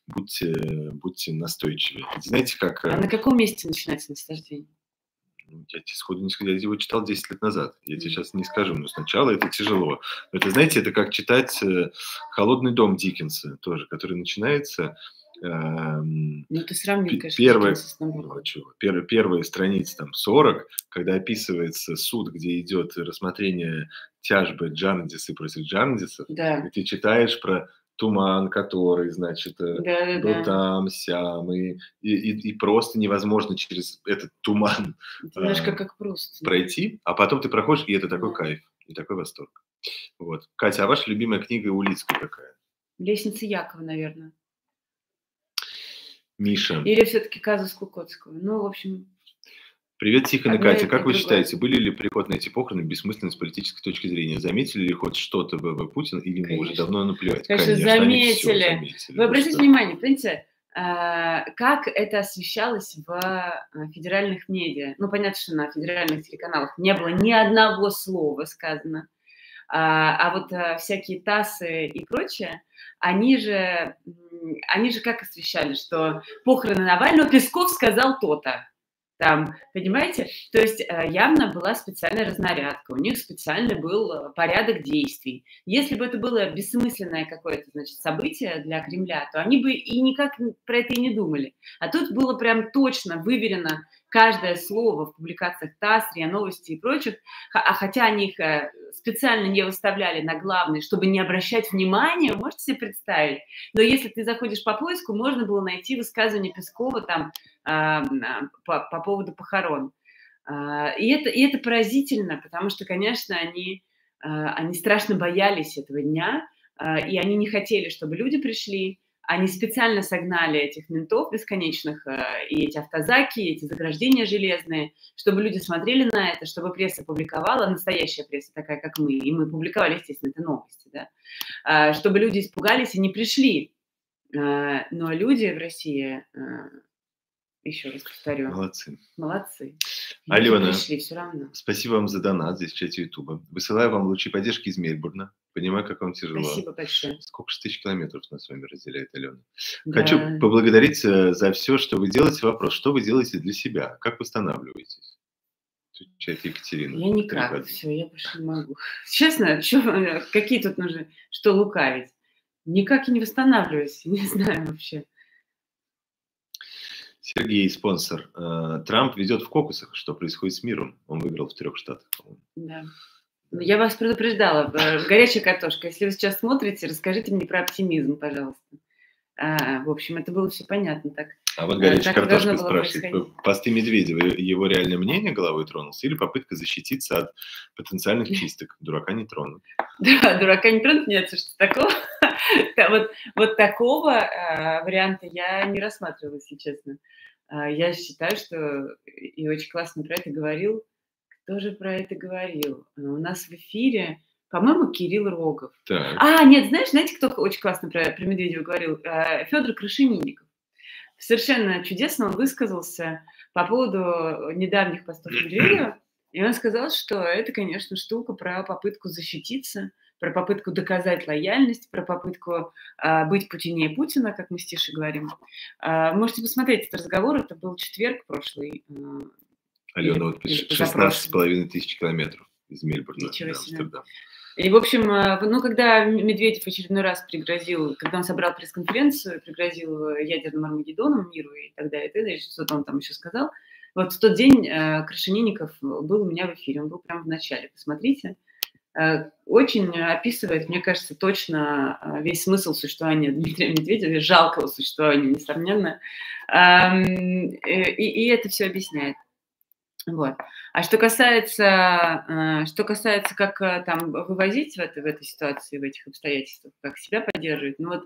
будьте, будьте настойчивы. Знаете, как... А на каком месте начинается наслаждение? Я тебе сходу не скажу, я его читал 10 лет назад, я тебе сейчас не скажу, но сначала это тяжело. Это, знаете, это как читать э, «Холодный дом» Диккенса тоже, который начинается... Эм, ну, ты сравнил, конечно, первая, первая страница, там, 40, когда описывается суд, где идет рассмотрение тяжбы Джарндиса против Джарндиса, да. и ты читаешь про туман, который, значит, э, да, был да. там, сям, и, и, и просто невозможно через этот туман Немножко а, как просто. пройти, а потом ты проходишь, и это такой да. кайф, и такой восторг. Вот. Катя, а ваша любимая книга Улицкой какая? «Лестница Якова», наверное. Миша. Или все-таки казус Кукоцкого. Ну, в общем, Привет, Тихон и Катя. Как вы считаете, были ли приход на эти похороны бессмысленны с политической точки зрения? Заметили ли хоть что-то ВВ Путин или ему уже давно наплевать? Конечно, Конечно заметили. заметили. Вы обратите что... внимание, понимаете, а, как это освещалось в а, федеральных медиа. Ну, понятно, что на федеральных телеканалах не было ни одного слова сказано. А, а вот всякие ТАССы и прочее, они же, они же как освещали, что похороны Навального Песков сказал то-то там, понимаете? То есть э, явно была специальная разнарядка, у них специальный был э, порядок действий. Если бы это было бессмысленное какое-то, значит, событие для Кремля, то они бы и никак про это и не думали. А тут было прям точно выверено каждое слово в публикациях ТАСС, РИА Новости и прочих, а хотя они их э, специально не выставляли на главный, чтобы не обращать внимания, можете себе представить. Но если ты заходишь по поиску, можно было найти высказывание Пескова там а, по, по поводу похорон. А, и это, и это поразительно, потому что, конечно, они, а, они страшно боялись этого дня, и они не хотели, чтобы люди пришли, они специально согнали этих ментов бесконечных, э, и эти автозаки, и эти заграждения железные, чтобы люди смотрели на это, чтобы пресса публиковала, настоящая пресса такая, как мы, и мы публиковали, естественно, это новости, да, а, чтобы люди испугались и не пришли. А, но люди в России э, еще раз повторю. Молодцы. Молодцы. Алена, пришли, все равно. спасибо вам за донат здесь в чате Ютуба. Высылаю вам лучи поддержки из Мельбурна. Понимаю, как вам тяжело. Спасибо большое. Сколько же тысяч километров нас с вами разделяет Алена. Да. Хочу поблагодарить э, за все, что вы делаете. Вопрос, что вы делаете для себя? Как восстанавливаетесь? Отвечает Екатерина. Я никак. Все, я больше не могу. Честно, что, какие тут нужны, что лукавить? Никак и не восстанавливаюсь. Не знаю вообще. Сергей, спонсор. Э, Трамп ведет в кокусах. Что происходит с миром? Он выиграл в трех штатах, по-моему. Да. Я вас предупреждала, горячая картошка. Если вы сейчас смотрите, расскажите мне про оптимизм, пожалуйста. А, в общем, это было все понятно так. А вот горячая так картошка спрашивает, посты Медведева, его реальное мнение головой тронулся или попытка защититься от потенциальных чисток? Дурака не тронут. Да, дурака не тронут, нет, что такого. вот, вот такого а, варианта я не рассматривала, если честно. А, я считаю, что и очень классно про это говорил тоже про это говорил. Э, у нас в эфире, по-моему, Кирилл Рогов. Так. А, нет, знаешь, знаете, кто очень классно про, про Медведева говорил? Э, Федор Крашенинников. Совершенно чудесно он высказался по поводу недавних постов Медведева. И он сказал, что это, конечно, штука про попытку защититься, про попытку доказать лояльность, про попытку э, быть путинее Путина, как мы с Тишей говорим. Э, можете посмотреть этот разговор, это был четверг прошлый. Э, Алена вот пишет, 16,5 тысяч километров из Мельбурна до Амстердама. И, в общем, ну, когда Медведев очередной раз пригрозил, когда он собрал пресс-конференцию, пригрозил ядерным Армагеддоном миру и так далее, и так далее, что-то он там еще сказал, вот в тот день э, Крашенинников был у меня в эфире, он был прямо в начале, посмотрите. Э, очень описывает, мне кажется, точно э, весь смысл существования Дмитрия Медведева, жалкого существования, несомненно. И, и это все объясняет. Вот. А что касается, что касается, как там вывозить в, это, в этой ситуации, в этих обстоятельствах, как себя поддерживать, ну вот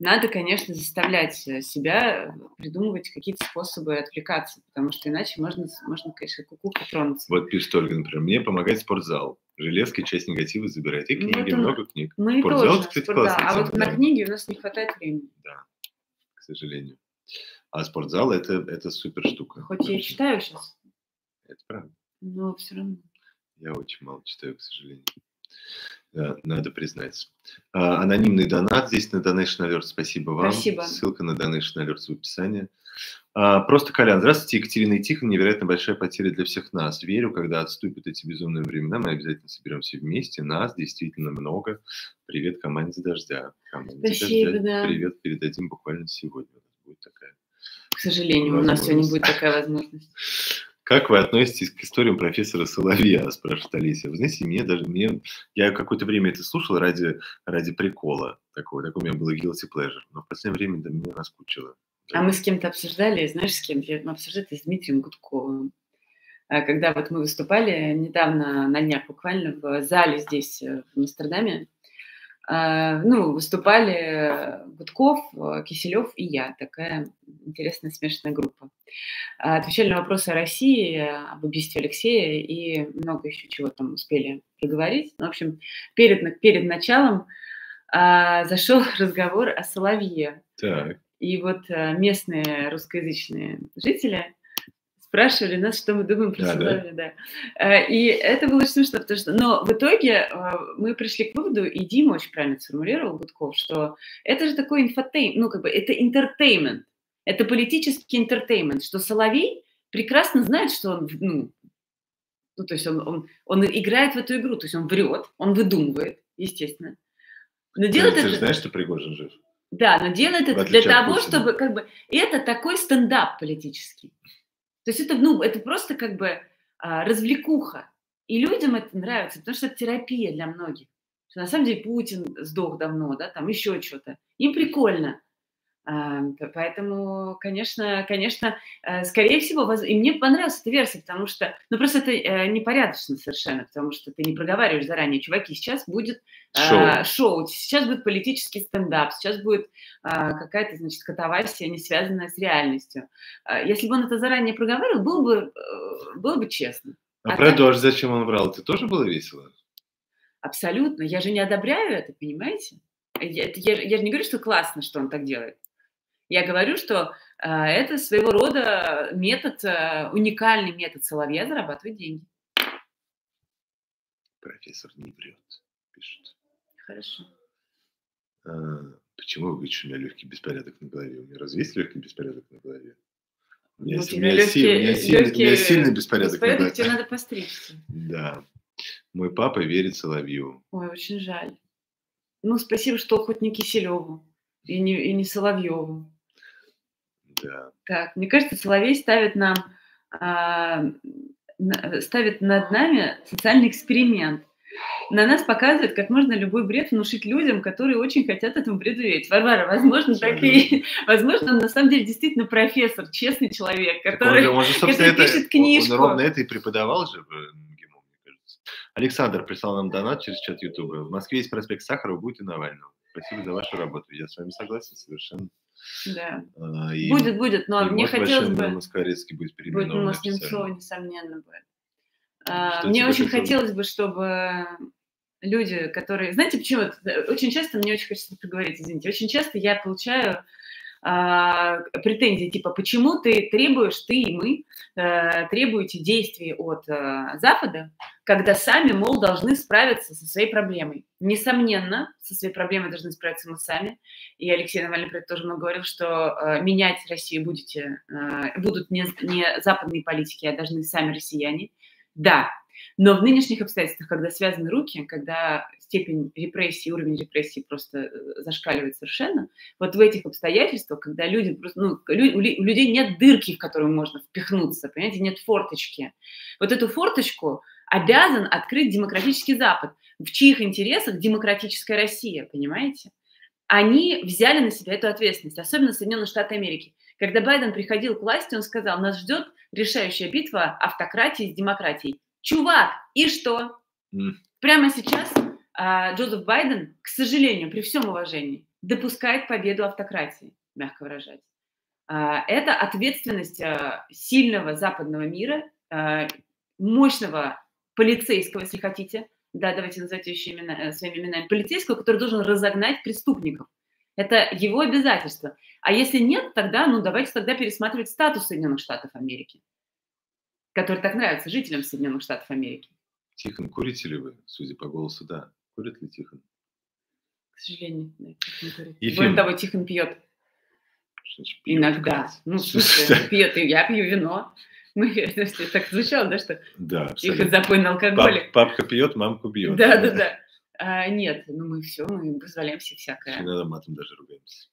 надо, конечно, заставлять себя придумывать какие-то способы отвлекаться, потому что иначе можно, можно конечно, куку тронуться. Вот пишет Ольга, например, мне помогает спортзал. Железки часть негатива забирает. И книги, ну, много книг. Мы спортзал, тоже, кстати, спортзал. классный. А вот да. на книги у нас не хватает времени. Да, к сожалению. А спортзал это, это супер штука. Хоть я и читаю сейчас. Это правда. Но все равно. Я очень мало читаю, к сожалению. Да, надо признать. А, анонимный донат здесь на Donation Alert. Спасибо вам. Спасибо. Ссылка на Donation Alert в описании. А, просто Колян. Здравствуйте, Екатерина и Тихон. Невероятно большая потеря для всех нас. Верю, когда отступят эти безумные времена, мы обязательно соберемся вместе. Нас действительно много. Привет команде «Дождя». Команде Спасибо, «Дождя». да. Привет передадим буквально сегодня. Будет такая К сожалению, у нас сегодня будет такая возможность. Как вы относитесь к историям профессора Соловья, спрашивает Алисия. Вы знаете, мне даже, мне, я какое-то время это слушал ради, ради прикола такого, такой у меня было guilty pleasure, но в последнее время да, мне наскучило. А мы с кем-то обсуждали, знаешь, с кем? Мы обсуждали это с Дмитрием Гудковым. А когда вот мы выступали недавно, на днях буквально, в зале здесь, э, в Амстердаме, ну, выступали Гудков, Киселев и я, такая интересная смешанная группа. А, отвечали на вопросы о России, об убийстве Алексея и много еще чего там успели проговорить. Ну, в общем, перед, перед началом а, зашел разговор о Соловье. Так. И вот а, местные русскоязычные жители спрашивали нас, что мы думаем про да, Соловья, да. да. И это было смешно, потому что, но в итоге мы пришли к выводу, и Дима очень правильно сформулировал, Гудков, что это же такой infotain, ну, как бы, это entertainment, это политический entertainment, что Соловей прекрасно знает, что он, ну, ну то есть он, он, он играет в эту игру, то есть он врет, он выдумывает, естественно. Но делает ты, это... Ты знаешь, что Пригожин жив? Да, но делает это для того, чтобы как бы... Это такой стендап политический. То есть это, ну, это просто как бы а, развлекуха. И людям это нравится, потому что это терапия для многих. Что на самом деле Путин сдох давно, да, там еще что-то. Им прикольно. Поэтому, конечно, конечно, э, скорее всего, и мне понравилась эта версия, потому что, ну, просто это э, непорядочно совершенно, потому что ты не проговариваешь заранее, чуваки, сейчас будет шоу, шоу сейчас будет политический стендап, сейчас будет а, какая-то, значит, катавасия, не связанная с реальностью. А, если бы он это заранее проговаривал, было бы, э, было бы честно. А, а про так... дождь зачем он врал? Это тоже было весело? Абсолютно. Я же не одобряю это, понимаете? Я, я, я же не говорю, что классно, что он так делает. Я говорю, что э, это своего рода метод, э, уникальный метод Соловья зарабатывать деньги. Профессор не врет, пишет. Хорошо. А, почему вы говорите, что у меня легкий беспорядок на голове? У меня разве есть легкий беспорядок на голове? У меня, ну, у меня, легкий, сильный, у меня, сильный, легкий, у меня сильный беспорядок, беспорядок на голове. тебе надо постричься. Да. Мой папа верит Соловью. Ой, очень жаль. Ну, спасибо, что хоть не Киселеву и не, и не Соловьеву. Да. Так, мне кажется, Соловей ставит нам, а, ставит над нами социальный эксперимент. На нас показывает, как можно любой бред внушить людям, которые очень хотят этому бреду верить. Варвара, возможно, так и... Возможно, он на самом деле действительно профессор, честный человек, который, он, он же, который это, пишет книжку. Он, он ровно это и преподавал же мне кажется. Александр прислал нам донат через чат Ютуба. В Москве есть проспект Сахарова, будет и Навального. Спасибо за вашу работу. Я с вами согласен совершенно. Да. А, и, будет, будет, но и мне хотелось бы... Будет переименован. Будет Мост Немцова, несомненно, будет. А, мне очень хотелось бы, чтобы люди, которые... Знаете, почему? Очень часто, мне очень хочется поговорить, извините, очень часто я получаю претензии, типа, почему ты требуешь, ты и мы, э, требуете действий от э, Запада, когда сами, мол, должны справиться со своей проблемой. Несомненно, со своей проблемой должны справиться мы сами. И Алексей Навальный про это тоже много говорил, что э, менять Россию будете, будут не, не западные политики, а должны сами россияне. Да, но в нынешних обстоятельствах, когда связаны руки, когда степень репрессии, уровень репрессии просто э, зашкаливает совершенно, вот в этих обстоятельствах, когда люди просто, ну, у людей нет дырки, в которую можно впихнуться, понимаете, нет форточки. Вот эту форточку обязан открыть демократический Запад, в чьих интересах демократическая Россия, понимаете? Они взяли на себя эту ответственность, особенно Соединенные Штаты Америки. Когда Байден приходил к власти, он сказал, нас ждет решающая битва автократии с демократией. Чувак, и что? Mm. Прямо сейчас а, Джозеф Байден, к сожалению, при всем уважении, допускает победу автократии, мягко выражать. А, это ответственность а, сильного западного мира, а, мощного полицейского, если хотите, да, давайте назовем вещи имена, э, своими именами, полицейского, который должен разогнать преступников. Это его обязательство. А если нет, тогда, ну, давайте тогда пересматривать статус Соединенных Штатов Америки который так нравится жителям Соединенных Штатов Америки. Тихон, курите ли вы? Судя по голосу, да. Курит ли Тихон? К сожалению, нет, не курит. Более того, Тихон пьет. Пьет, Иногда. Кажется. Ну, слушай, пьет, и я пью вино. Мы, так звучало, да, что да, Тихон запойный алкоголик. Пап, папка пьет, мамку бьет. Да, да, да. А, нет, ну мы все, мы позволяем себе всякое. Иногда матом даже ругаемся.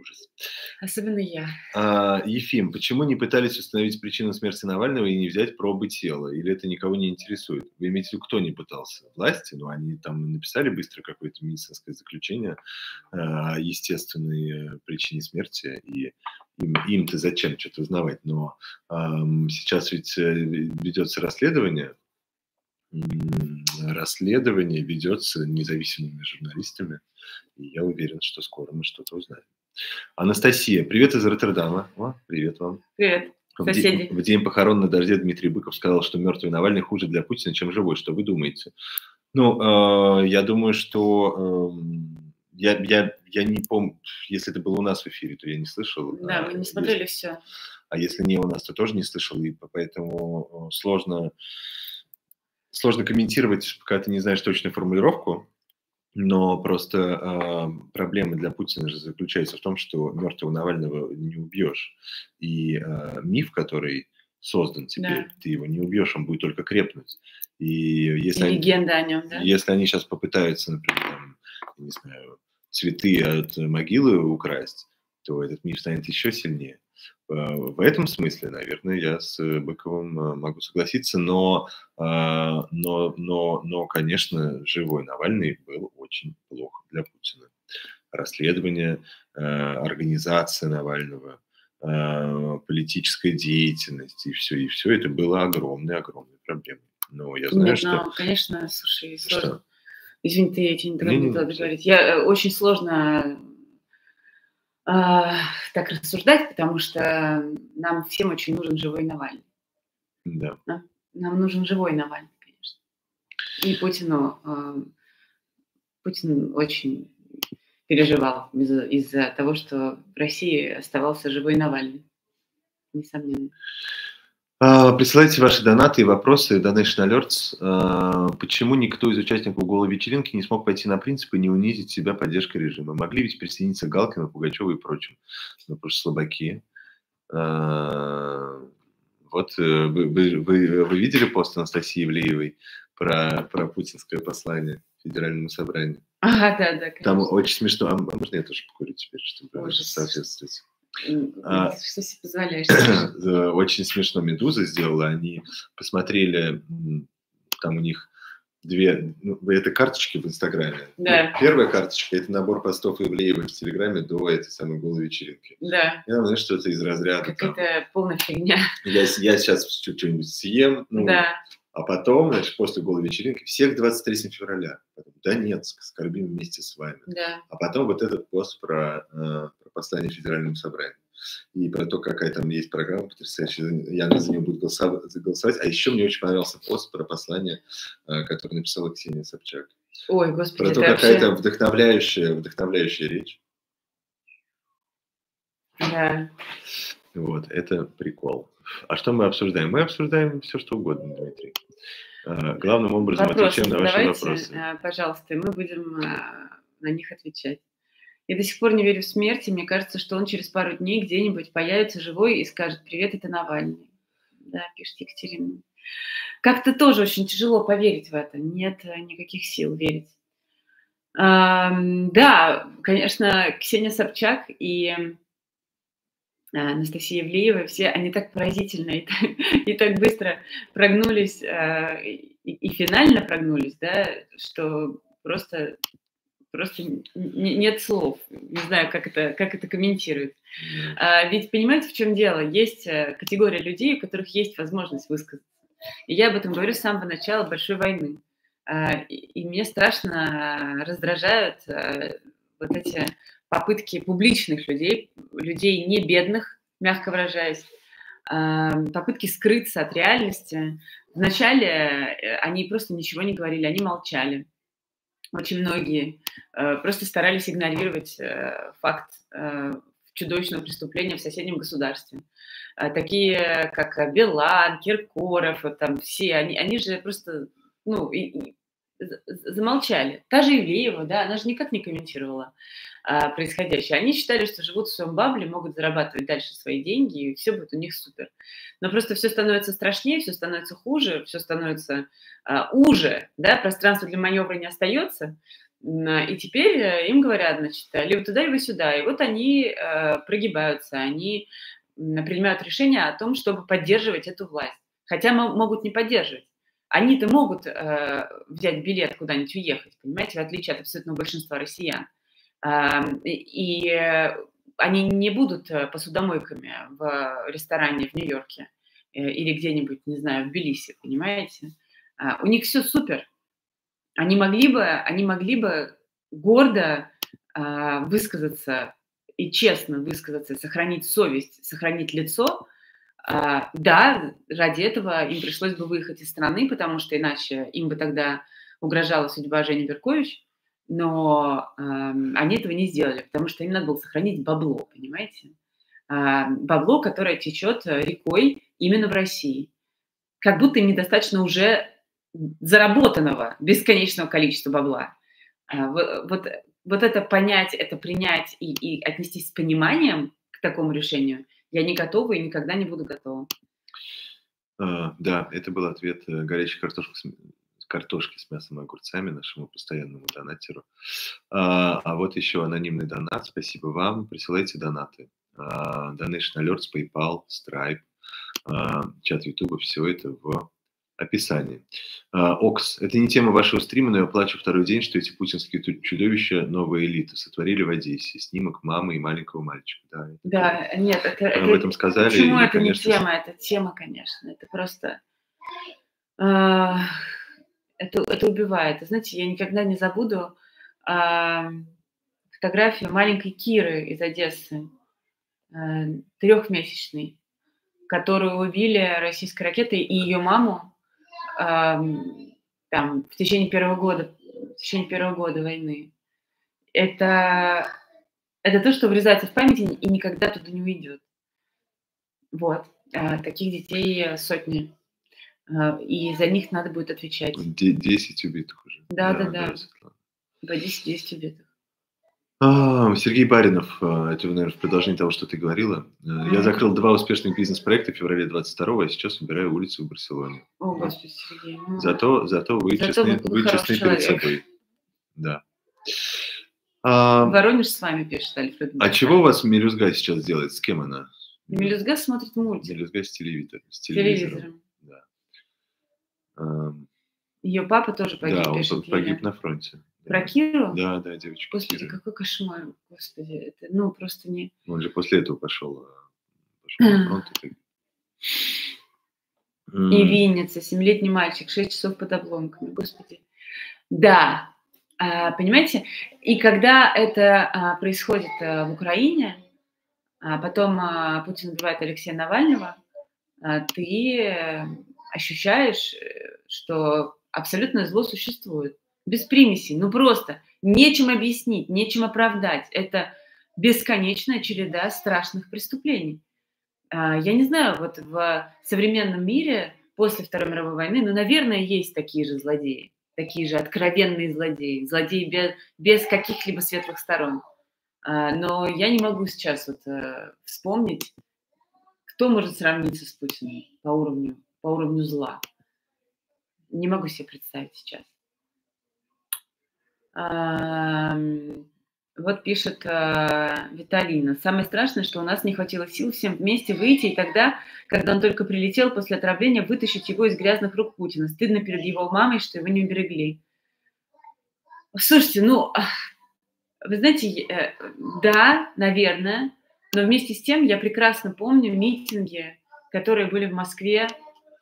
Ужас. Особенно я. А, Ефим, почему не пытались установить причину смерти Навального и не взять пробы тела? Или это никого не интересует? Вы имеете в виду, кто не пытался? Власти? Ну, они там написали быстро какое-то медицинское заключение о а, естественной причине смерти, и им, им-то зачем что-то узнавать? Но эм, сейчас ведь э, ведется расследование, расследование ведется независимыми журналистами, и я уверен, что скоро мы что-то узнаем. Анастасия, привет из Роттердама. О, привет вам. Привет. Соседи. В день, в день похорон на дожде Дмитрий Быков сказал, что мертвый Навальный хуже для Путина, чем живой. Что вы думаете? Ну, э, я думаю, что э, я, я, я не помню, если это было у нас в эфире, то я не слышал. Да, мы не смотрели если, все. А если не у нас, то тоже не слышал, и поэтому сложно, сложно комментировать, когда ты не знаешь точную формулировку. Но просто э, проблема для Путина же заключается в том, что мертвого Навального не убьешь. И э, миф, который создан теперь, да. ты его не убьешь, он будет только крепнуть. И если и легенда они, о нем, да? Если они сейчас попытаются, например, там, не знаю, цветы от могилы украсть, то этот миф станет еще сильнее. Э, в этом смысле, наверное, я с Быковым э, могу согласиться, но, э, но, но, но, конечно, живой Навальный был очень плохо для Путина. Расследование, организация Навального, политическая деятельность и все, и все это было огромной-огромной проблемой. Но я знаю, Нет, что... Ну, конечно, слушай, сложно. Что? Извини, ты, я тебе не, не, не, не говорить. Я, очень сложно а, так рассуждать, потому что нам всем очень нужен живой Навальный. Да. Нам нужен живой Навальный, конечно. И Путину, а, Путин очень переживал из-за из того, что в России оставался живой Навальный. Несомненно. А, присылайте ваши донаты и вопросы, Donation Alerts. А, почему никто из участников голой вечеринки не смог пойти на принципы и не унизить себя поддержкой режима? Могли ведь присоединиться к Галкину, Пугачеву и прочим. Но просто слабаки. А, вот э, вы, вы, вы, вы видели пост Анастасии Ивлеевой про, про путинское послание Федеральному собранию? Ага, да, да. Конечно. Там очень смешно. А можно я тоже покурю теперь, чтобы Ужас. соответствовать? А, что себе позволяешь? Очень смешно Медуза сделала. Они посмотрели, там у них две, ну, это карточки в Инстаграме. Да. Ну, первая карточка – это набор постов Ивлеевой в Телеграме до этой самой голой вечеринки. Да. Я знаю, что это из разряда. Какая-то полная фигня. Я, я сейчас что-нибудь съем, ну, да. а потом, значит, после голой вечеринки, всех 23 февраля. Нет, скорбим вместе с вами. Да. А потом вот этот пост про, э, про послание Федеральному собранию и про то, какая там есть программа потрясающая. Я за нее буду голосовать. А еще мне очень понравился пост про послание, э, которое написала Ксения Собчак. Ой, господи, Про то, какая-то вообще... вдохновляющая, вдохновляющая речь. Да. Вот, это прикол. А что мы обсуждаем? Мы обсуждаем все, что угодно, Дмитрий. А, главным образом Вопросы отвечаем на ваши задавайте, вопросы. э, пожалуйста, мы будем э, на них отвечать. Я до сих пор не верю в смерть, и мне кажется, что он через пару дней где-нибудь появится живой и скажет «Привет, это Навальный». Да, пишет Екатерина. Как-то тоже очень тяжело поверить в это. Нет никаких сил верить. Ам, Да, конечно, Ксения Собчак и э, Анастасия Евлеева, все они так поразительно и так, и так быстро прогнулись, э, и, и финально прогнулись, да, что просто, просто нет слов. Не знаю, как это, как это комментировать. А, Ведь понимаете, в чем дело? Есть э, категория людей, у которых есть возможность высказаться. И я об этом говорю с самого начала большой войны. А, И, и меня страшно раздражают э, вот эти попытки публичных людей, людей не бедных, мягко выражаясь, а, попытки скрыться от реальности. Вначале э, они просто ничего не говорили, они молчали. Очень многие э, просто старались игнорировать э, факт э, чудовищного преступления в соседнем государстве. Такие, как Билан, Киркоров, там все, они, они же просто, ну, и- и замолчали. Та же Ивлеева, да, она же никак не комментировала а, происходящее. Они считали, что живут в своем бабле, могут зарабатывать дальше свои деньги, и все будет у них супер. Но просто все становится страшнее, все становится хуже, все становится а, уже, да, пространство для маневра не остается. А, И теперь э, им говорят, значит, либо туда, либо сюда. И вот они э, прогибаются, они принимают решение о том, чтобы поддерживать эту власть. Хотя мо- могут не поддерживать. Они-то могут э, взять билет куда-нибудь уехать, понимаете, в отличие от абсолютного большинства россиян. Ам, И и, э, они не будут э, посудомойками в ресторане в Нью-Йорке э, или где-нибудь, не знаю, в Тбилиси, понимаете? А, У них все супер. Они могли бы, они могли бы гордо а, высказаться и честно высказаться, сохранить совесть, сохранить лицо. А, Да, ради этого им пришлось бы выехать из страны, потому что иначе им бы тогда угрожала судьба Жени Беркович, но ам, они этого не сделали, потому что им надо было сохранить бабло, понимаете? А, Бабло, которое течет э, рекой именно в России. Как будто им недостаточно уже заработанного бесконечного количества бабла. А, во- Вот, вот это понять, это принять и, и отнестись с пониманием к такому решению, я не готова и никогда не буду готова. А, Да, это был ответ э, горячей картошки с, картошки с мясом и огурцами нашему постоянному донатеру. А, а вот еще анонимный донат. Спасибо вам. Присылайте донаты. А, Donation Alerts, PayPal, Stripe, а, чат YouTube, все это в описании. А, Окс, это не тема вашего стрима, но я плачу второй день, что эти путинские чудовища новая элита сотворили в Одессе. Снимок мамы и маленького мальчика. Да, Да, нет, это, об это- этом сказали. Почему и, это конечно, не тема? Это тема, конечно. Это просто... а, это, это убивает. Знаете, я никогда не забуду а, фотографию маленькой Киры из Одессы, а, трехмесячной, которую убили российской ракетой, и ее маму ам, там, в течение первого года, в течение первого года войны. Это, это то, что врезается в память и никогда туда не уйдет. Вот. А, Таких детей э, сотни. А, И за них надо будет отвечать. де- 10 убитых уже. Да, да, да. Светлана. По 10-10 убитых. А, Сергей Баринов, а, это, наверное, в продолжении того, что ты говорила. Э, Я закрыл два успешных бизнес-проекта в феврале 22 а сейчас убираю улицу в Барселоне. О, Господи, Сергей. ну, Зато, зато вы Зато честны, вы- честны перед собой. Да. А, Воронеж с вами пишет Альфред. а чего у вас Мелюзга сейчас делает? С кем она? Мелюзга смотрит мультик Мелюзга с телевизором. С телевизором. телевизором. Да. Ее папа тоже погиб, да, он пишет погиб Юля. на фронте. Про. Киру? Да, да, девочка. Господи, Кира. какой кошмар. Господи, это, ну, просто не... Он же после этого пошел, а, пошел на фронт. и. И Винница, семилетний мальчик, 6 часов под обломками. Господи. Да, а, понимаете, и когда это а, происходит а, в Украине, а потом Путин убивает Алексея Навального, ты э, ощущаешь, э, что абсолютное зло существует. Без примесей, ну просто нечем объяснить, нечем оправдать. Это бесконечная череда страшных преступлений. А, я не знаю, вот в современном мире после Второй мировой войны, ну, наверное, есть такие же злодеи, такие же откровенные злодеи, злодеи без, без каких-либо светлых сторон. А, но я не могу сейчас вот э, вспомнить, кто может сравниться с Путиным по уровню, по уровню зла. Не могу себе представить сейчас. Вот пишет э, Виталина. Самое страшное, что у нас не хватило сил всем вместе выйти, и тогда, когда он только прилетел после отравления, вытащить его из грязных рук Путина. Стыдно перед его мамой, что его не уберегли. Слушайте, ну, вы знаете, э, да, наверное, но вместе с тем я прекрасно помню митинги, которые были в Москве.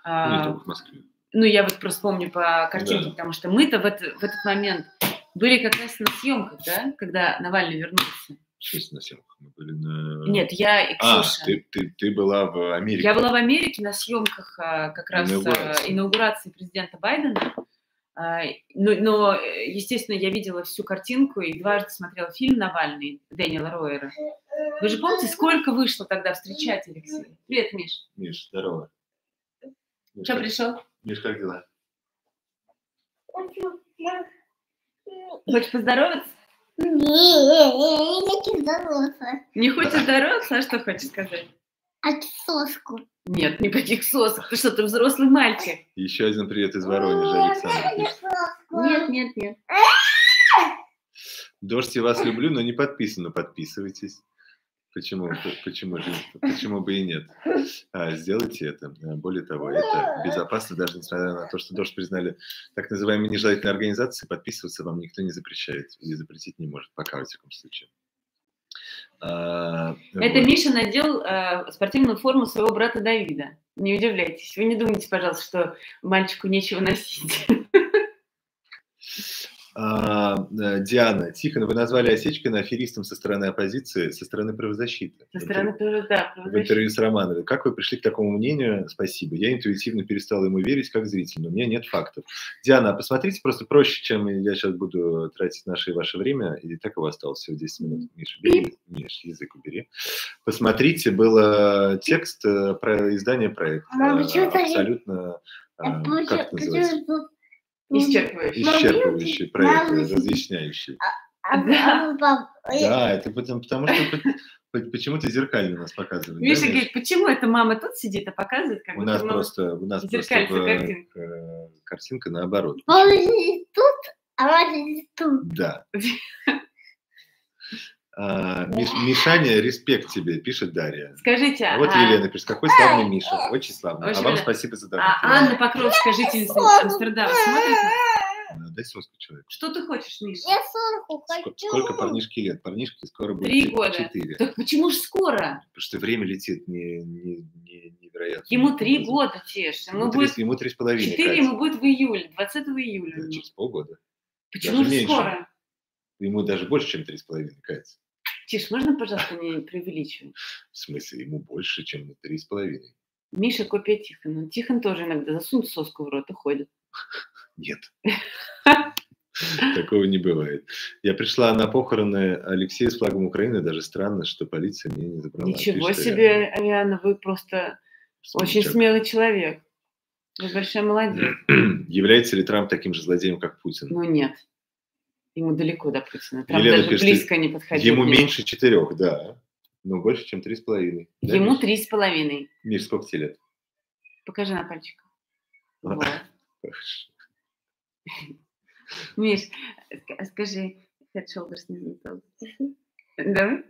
Не только в Москве. Ну, я вот просто помню по картинке, да. потому что мы-то в, это, в этот момент были как раз на съемках, да, когда Навальный вернулся. Шесть на съемках мы были на... Нет, я и а, Ксюша. А, ты, ты, ты была в Америке. Я была в Америке на съемках а, как раз инаугурации, инаугурации президента Байдена. А, но, но, естественно, я видела всю картинку и дважды смотрела фильм «Навальный» Дэниела Ройера. Вы же помните, сколько вышло тогда встречать, Алексей? Привет, Миш. Миш, здорово. Миш, Что, как... пришел? Миш, как дела? Хочешь поздороваться? Не, не хочу здороваться. Не хочешь здороваться? А что хочешь сказать? Отсоску. Нет, никаких сосок. Ты что, ты взрослый мальчик? Еще один привет из Воронежа, Александр. Нет, нет, нет. Дождь, я вас люблю, но не подписано. Подписывайтесь. Почему, почему, почему бы и нет? А, сделайте это. Более того, это безопасно, даже несмотря на то, что ДОЖД признали так называемые нежелательные организации, подписываться вам никто не запрещает и запретить не может, пока, во всяком случае. А, это вот. Миша надел э, спортивную форму своего брата Давида. Не удивляйтесь. Вы не думайте, пожалуйста, что мальчику нечего носить. А, э, Диана, Тихон, вы назвали Осечкина аферистом со стороны оппозиции, со стороны правозащиты. Со стороны, да, В интервью с Романовой. Как вы пришли к такому мнению? Спасибо. Я интуитивно перестал ему верить как зритель, но у меня нет фактов. Диана, посмотрите просто проще, чем я сейчас буду тратить наше и ваше время. И так у вас осталось всего 10 минут. Миша, бери, Миш, язык убери. Посмотрите, был текст э, про издание проекта. Мама, Абсолютно, а, как это называется? Исчерпывающий. Исчерпывающий проект, разъясняющий. А, а, да, это потому, потому что почему-то зеркально нас показывают. Миша да, говорит, почему эта мама тут сидит, а показывает, как у нас просто У нас просто картинка. Э, картинка наоборот. Тут, а тут. Да. А, Миш, Мишаня, респект тебе, пишет Дарья. Скажите, вот а... Елена пишет, какой славный Миша, очень славный. Очень а вам спасибо за давление. А Анна Покровская, жительница Амстердама, смотрит? Дай соску человеку. Что ты хочешь, Миша? Я соску хочу. Сколько парнишки лет? Парнишки скоро будет Три года. Четыре. Так почему же скоро? Потому что время летит не, не, не, невероятно. Ему три года, Теш. Ему, ему, будет... ему три с половиной. Четыре ему будет в июле, 20 июля. Да, через полгода. Почему же скоро? Ему даже больше, чем три с половиной, Катя. Тиш, можно, пожалуйста, не преувеличивать? В смысле, ему больше, чем на три с половиной. Миша копия Тихона. Тихон тоже иногда засунет соску в рот и ходит. Нет. Такого не бывает. Я пришла на похороны Алексея с флагом Украины. Даже странно, что полиция меня не забрала. Ничего себе, Ариана, вы просто очень смелый человек. Вы большой молодец. Является ли Трамп таким же злодеем, как Путин? Ну нет. Ему далеко до Путина. Трамп Елена даже пишет, близко не подходил. Ему меньше четырех, да. Но больше, чем три с половиной. Ему три с половиной. Миш, сколько тебе лет? Покажи на пальчиках. Миш, скажи, head shoulders не Давай?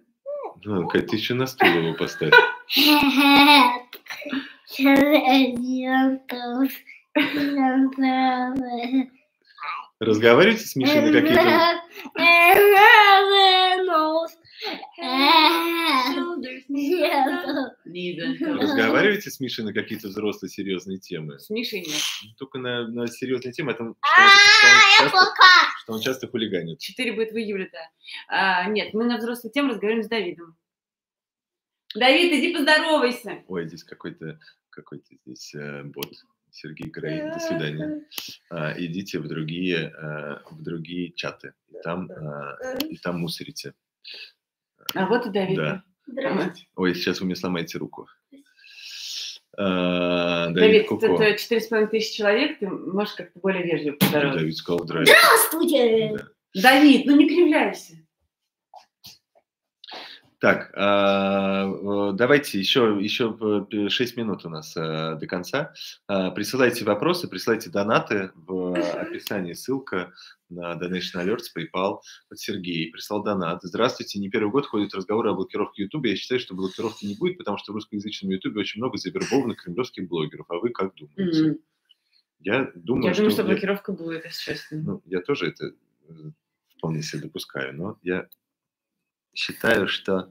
Ну, Кать, ты еще на стул его поставь. Разговаривайте с Мишей на какие-то... Разговаривайте с Мишей на какие-то взрослые серьезные темы. С Мишей нет. Только на, на серьезные темы. Это, что, он часто, что он часто хулиганит. Четыре будет в июле, да. А, нет, мы на взрослые темы разговариваем с Давидом. Давид, иди поздоровайся. Ой, здесь какой-то какой-то здесь э, бот. Сергей Грей, до свидания. А, идите в другие, а, в другие чаты, и там, а, и там мусорите. А, вот и Давид. Да. Здравствуйте. Ой, сейчас вы мне сломаете руку. А, Давид, Давид Куко. это четыре с половиной тысячи человек, ты можешь как-то более вежливо поздороваться. Давид сказал здрасте. Здравствуйте. Да. Давид, ну не кривляйся. Так, а, давайте еще, еще 6 минут у нас э, до конца. А, Присылайте вопросы, присылайте донаты в описании. Ссылка на Donation Alerts, PayPal. Вот Сергей прислал донат. Здравствуйте, не первый год ходят разговоры о блокировке YouTube. Я считаю, что блокировки не будет, потому что в русскоязычном YouTube очень много завербованных кремлевских блогеров. А вы как думаете? Мгм. Я думаю, Я думаю, что блокировка будет, если честно. ну, я тоже это э, вполне себе допускаю, но я считаю, что,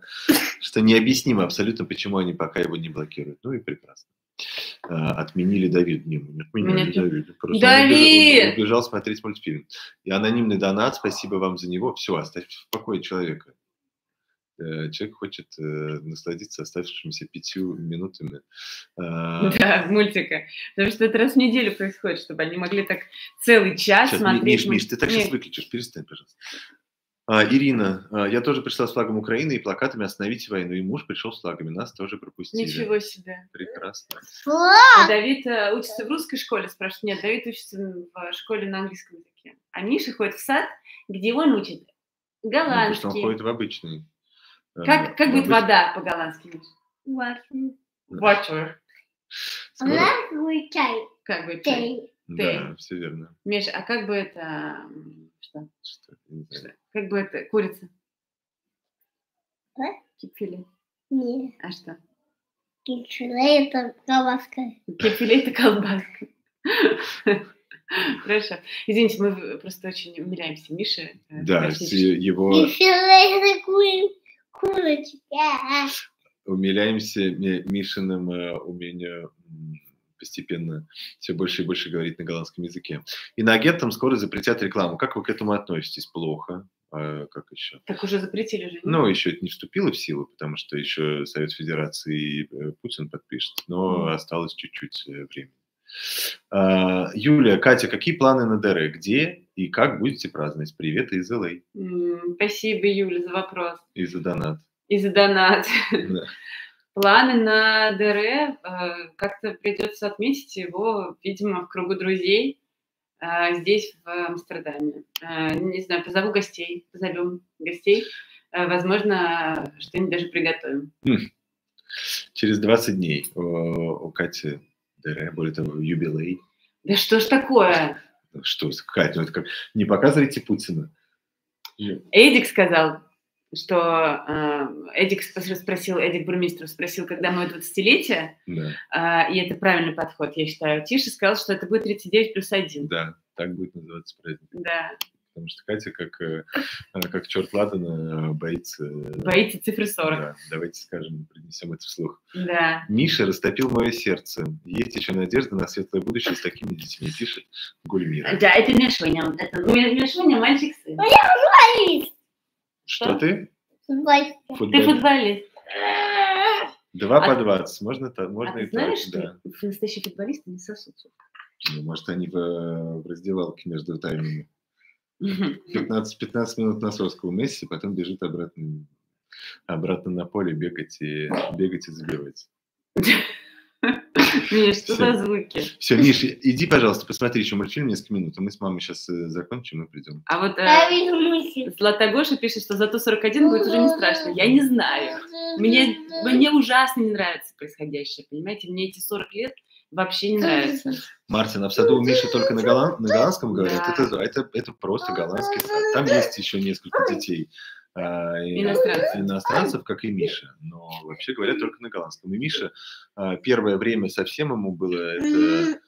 что необъяснимо абсолютно, почему они пока его не блокируют. Ну и прекрасно. А, Отменили Давид. Не, не отменяли Нет. Давида. Просто он Давид! убежал, он убежал смотреть мультфильм. И анонимный донат, спасибо вам за него. Все, оставьте в покое человека. Э, Человек хочет э, насладиться оставшимися пятью минутами. А, Да, мультика. Потому что это раз в неделю происходит, чтобы они могли так целый час Сейчас, смотреть. Миш, Миш, ты так сейчас выключишь, перестань, пожалуйста. А, Ирина, а, я тоже пришла с флагом Украины и плакатами «Остановите войну». И муж пришел с флагами, нас тоже пропустили. Ничего себе. Прекрасно. А Давид э, учится в русской школе, спрашивает. Нет, Давид учится в школе на английском языке. А Миша ходит в сад, где он учит Ну, потому что он голландский. ходит в обычный. э, Как, как в будет обыч- вода по-голландски, Миш? Важно. Water. А у нас будет чай. Как будет? чай? Чай. Да, все верно. Миш, а как бы это... Что? Что. Что? Как бы это... Курица? А? Кипфили. Не. А что? Кичурей это колбаска. Кипфили это колбаска. Хорошо. Извините, мы просто очень умиляемся Мише. э, Да, его Кичурей это курочка. умиляемся Ми- Мишиным э, умению м, постепенно все больше и больше говорить на голландском языке. И на агентам скоро запретят рекламу. Как вы к этому относитесь? Плохо. А как еще? Так уже запретили же. Ну, еще это не вступило в силу, потому что еще Совет Федерации и э, Путин подпишет, но осталось чуть-чуть э, времени. А, Юлия, Катя, какие планы на ДР? Где и как будете праздновать? Привет из ЛА Спасибо, Юля, за вопрос. и за донат. И за донат. Да. Планы на ДР э, как-то придется отметить его, видимо, в кругу друзей э, здесь, в Амстердаме. Э, Не знаю, позову гостей, позовем гостей. Возможно, что-нибудь даже приготовим. Через 20 дней у, у Кати ДР, более того, юбилей. Да что ж такое? Что, Катя, ну это как... Не показывайте Путина. Эдик сказал, что э, Эдик спро- спросил, Эдик Бурмистров спросил, когда мое 20-летие, Да, а, и это правильный подход, я считаю. Тише сказал, что это будет 39 плюс 1. да, так будет называться праздник. Да, Потому что Катя, как, э, э, как черт ладана, боится... э, боится цифры 40. Да, давайте скажем, принесем это вслух. Да. Миша растопил мое сердце. Есть еще надежда на светлое будущее с такими детьми, пишет Гульмира. Да, это Мишуня. Это Ми- Мишуня, мальчик сын. Футболист. Что ты? Футболист. Ты Футболист. Два А- по 20. Можно, так, можно а и знаешь, так, что да. настоящие футболисты не сосут? Ну, может, они в, в раздевалке между таймами. Мгм. 15, 15 минут насоска у Месси, потом бежит обратно, обратно на поле бегать и, бегать и забивать. Миш, что за звуки? Все, Миш, иди, пожалуйста, посмотри еще мультфильм несколько минут, а мы с мамой сейчас закончим и придем. А вот э. Златогоша пишет, что зато 41 будет уже не страшно. Я не знаю. Мне, мне ужасно не нравится происходящее, понимаете? Мне эти 40 лет вообще не нравятся. Мартин, а в саду у Миши только на, голланд- на голландском говорят? Да. Это, это, это просто голландский сад. Там есть еще несколько детей. А, Иностранцев. иностранцев, как и Миша. Но вообще говорят только на голландском. И Миша а, первое время совсем ему было это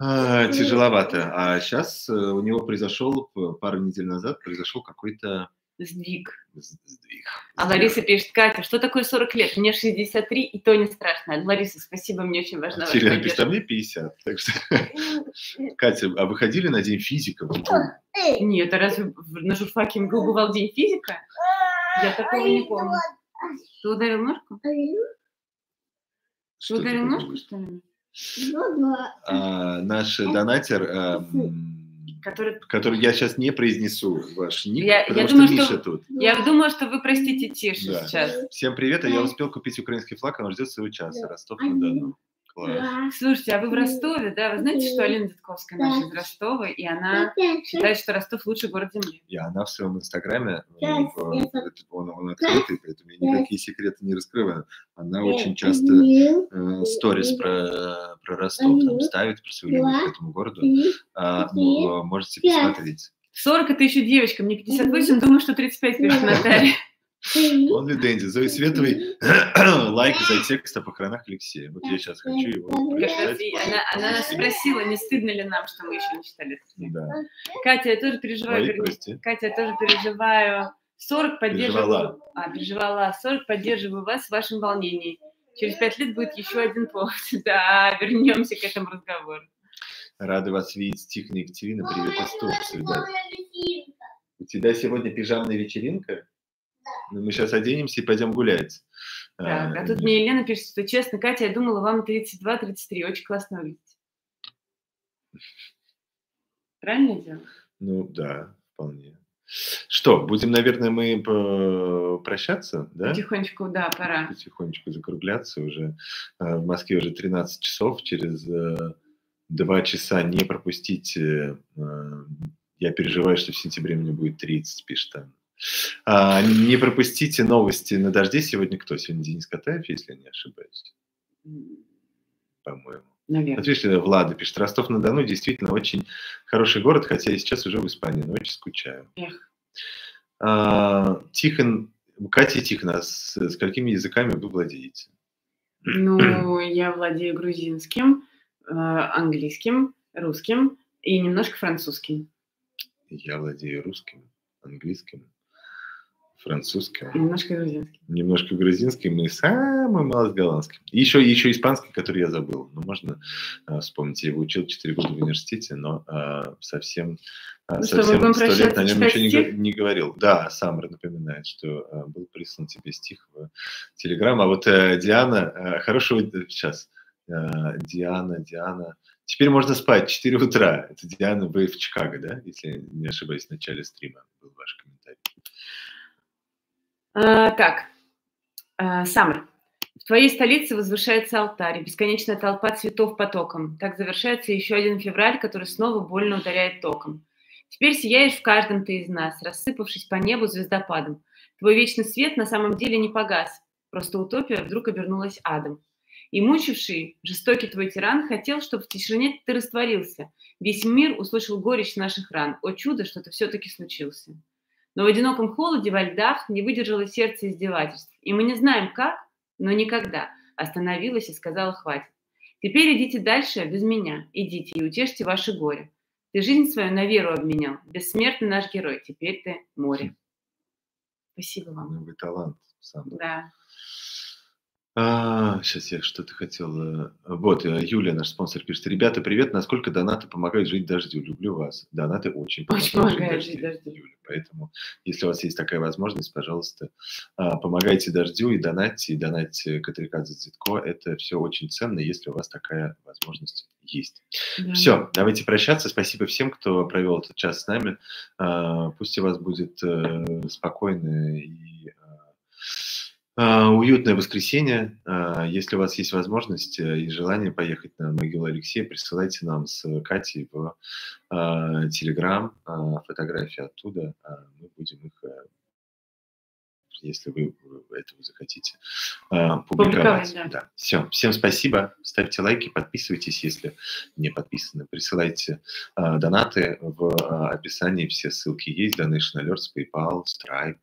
а, тяжеловато. А сейчас у него произошел, пару недель назад, произошел какой-то Сдвиг. сдвиг. А Лариса пишет, Катя, что такое 40 лет? Мне 63, и то не страшно. Лариса, спасибо, мне очень ваша Теряем, пишет, а мне 50. Так что, Катя, а вы ходили на День физика? Нет, а разве на журфаке МГУ бывал день физика? Я такого не помню. Ты ударил ножку? Ты Что ударил ножку, что ли? Ну да. А, наш донатер а, м, который... который я сейчас не произнесу ваш ник, Я- потому я что думаю, Миша что- тут. Я думаю, что вы простите тише Да. сейчас. Всем привет, а я успел купить украинский флаг, он ждет своего часа. Ростов-на-Дону. Класс. Слушайте, а вы в Ростове, да? Вы знаете, что Алина Дедковская наша из Ростова, и она считает, что Ростов лучший город Земли. И она в своем инстаграме, э, я это- он, он открытый, поэтому я никакие секреты не раскрываю. Она Э, очень часто э, сторис про, про Ростов там ставит, про свою любовь к этому городу. А, ну, э, можете посмотреть. 40 это еще девочка, мне 58, думаю, что 35, пишет Наталья. Он ли Дэнди? Зои Световой лайк за текст о похоронах Алексея. Вот я сейчас хочу его прочитать. она, она нас спросила, не стыдно ли нам, что мы еще не читали этот стих. Да. Катя, я тоже переживаю. Прости. Катя, я тоже переживаю. 40 поддерживаю. Переживала. А, переживала. 40 поддерживаю вас в вашем волнении. Через пять лет будет еще один повод. Да, вернемся к этому разговору. Рады вас видеть, Тихона Екатерина. Привет из Турции. У тебя сегодня пижамная вечеринка? Ну, мы сейчас оденемся и пойдем гулять. Так, а А, тут мне Елена пишет, что честно, Катя, я думала, вам 32-33. Очень классно выглядите. Правильно я делаю? Ну, да, вполне. Что, будем, наверное, мы прощаться, да? Потихонечку, да, пора. Потихонечку закругляться уже. А, В Москве уже 13 часов. Через э, два часа не пропустите. э, Я переживаю, что в сентябре мне будет 30, пишет Анна. А, Не пропустите новости на дожде. Сегодня кто? Сегодня Денис Катаев, если я не ошибаюсь, по-моему. Наверное. Вот видишь, Влада пишет, Ростов-на-Дону действительно очень хороший город, хотя я сейчас уже в Испании, но очень скучаю. Эх. А, Тихон, Катя Тихон, а с, с какими языками вы владеете? Ну, я владею грузинским, э, английским, русским и немножко французским. Я владею русским, английским, французским, И немножко грузинским. немножко грузинским и самый малость голландским. И еще, еще испанский, который я забыл. Ну, можно а, вспомнить. Я его учил 4 года в университете, но а, совсем, а, Ну совсем будем сто лет прощаться, на нем ничего не, не говорил. Да, Самара напоминает, что а, был прислан тебе стих в Телеграм. А вот э, Диана, э, хорошего... Сейчас. Э, Диана, Диана... Теперь можно спать, 4 утра. Это Диана, вы в Чикаго, да? Если не ошибаюсь, в начале стрима был ваш комментарий. А, так, а, Самар. В твоей столице возвышается алтарь, бесконечная толпа цветов потоком. Так завершается еще один февраль, который снова больно ударяет током. Теперь сияешь в каждом ты из нас, рассыпавшись по небу звездопадом. Твой вечный свет на самом деле не погас, просто утопия вдруг обернулась адом. И мучивший, жестокий твой тиран хотел, чтобы в тишине ты растворился. Весь мир услышал горечь наших ран. О чудо, что-то все-таки случился. Но в одиноком холоде во льдах не выдержало сердце издевательств. И мы не знаем как, но никогда остановилась и сказала «хватит». Теперь идите дальше без меня, идите и утешьте ваше горе. Ты жизнь свою на веру обменял, бессмертный наш герой, теперь ты море. Спасибо вам. Вы талант сам. Да. А, сейчас я что-то хотел. э, Вот, э, Юлия, наш спонсор, пишет. Ребята, привет. Насколько донаты помогают жить дождю? Люблю вас. Донаты очень Очень помогают, помогают жить дождю. Юля. Поэтому, если у вас есть такая возможность, пожалуйста, а, помогайте дождю и донатьте, и донатьте Катрикадзе Дзитко. Это все очень ценно, если у вас такая возможность есть. да. Все, давайте прощаться. Спасибо всем, кто провел этот час с нами. А, Пусть у вас будет э, спокойное и уютное воскресенье. А, Если у вас есть возможность э, и желание поехать на могилу Алексея, присылайте нам с Катей в а, Телеграм а, фотографии оттуда. А, Мы будем их, э, если вы этого захотите, а, публиковать. Публиковать, да. Все. Всем спасибо. Ставьте лайки, подписывайтесь, если не подписаны. Присылайте а, донаты в а, описании. Все ссылки есть. Donation Alerts, PayPal, Stripe.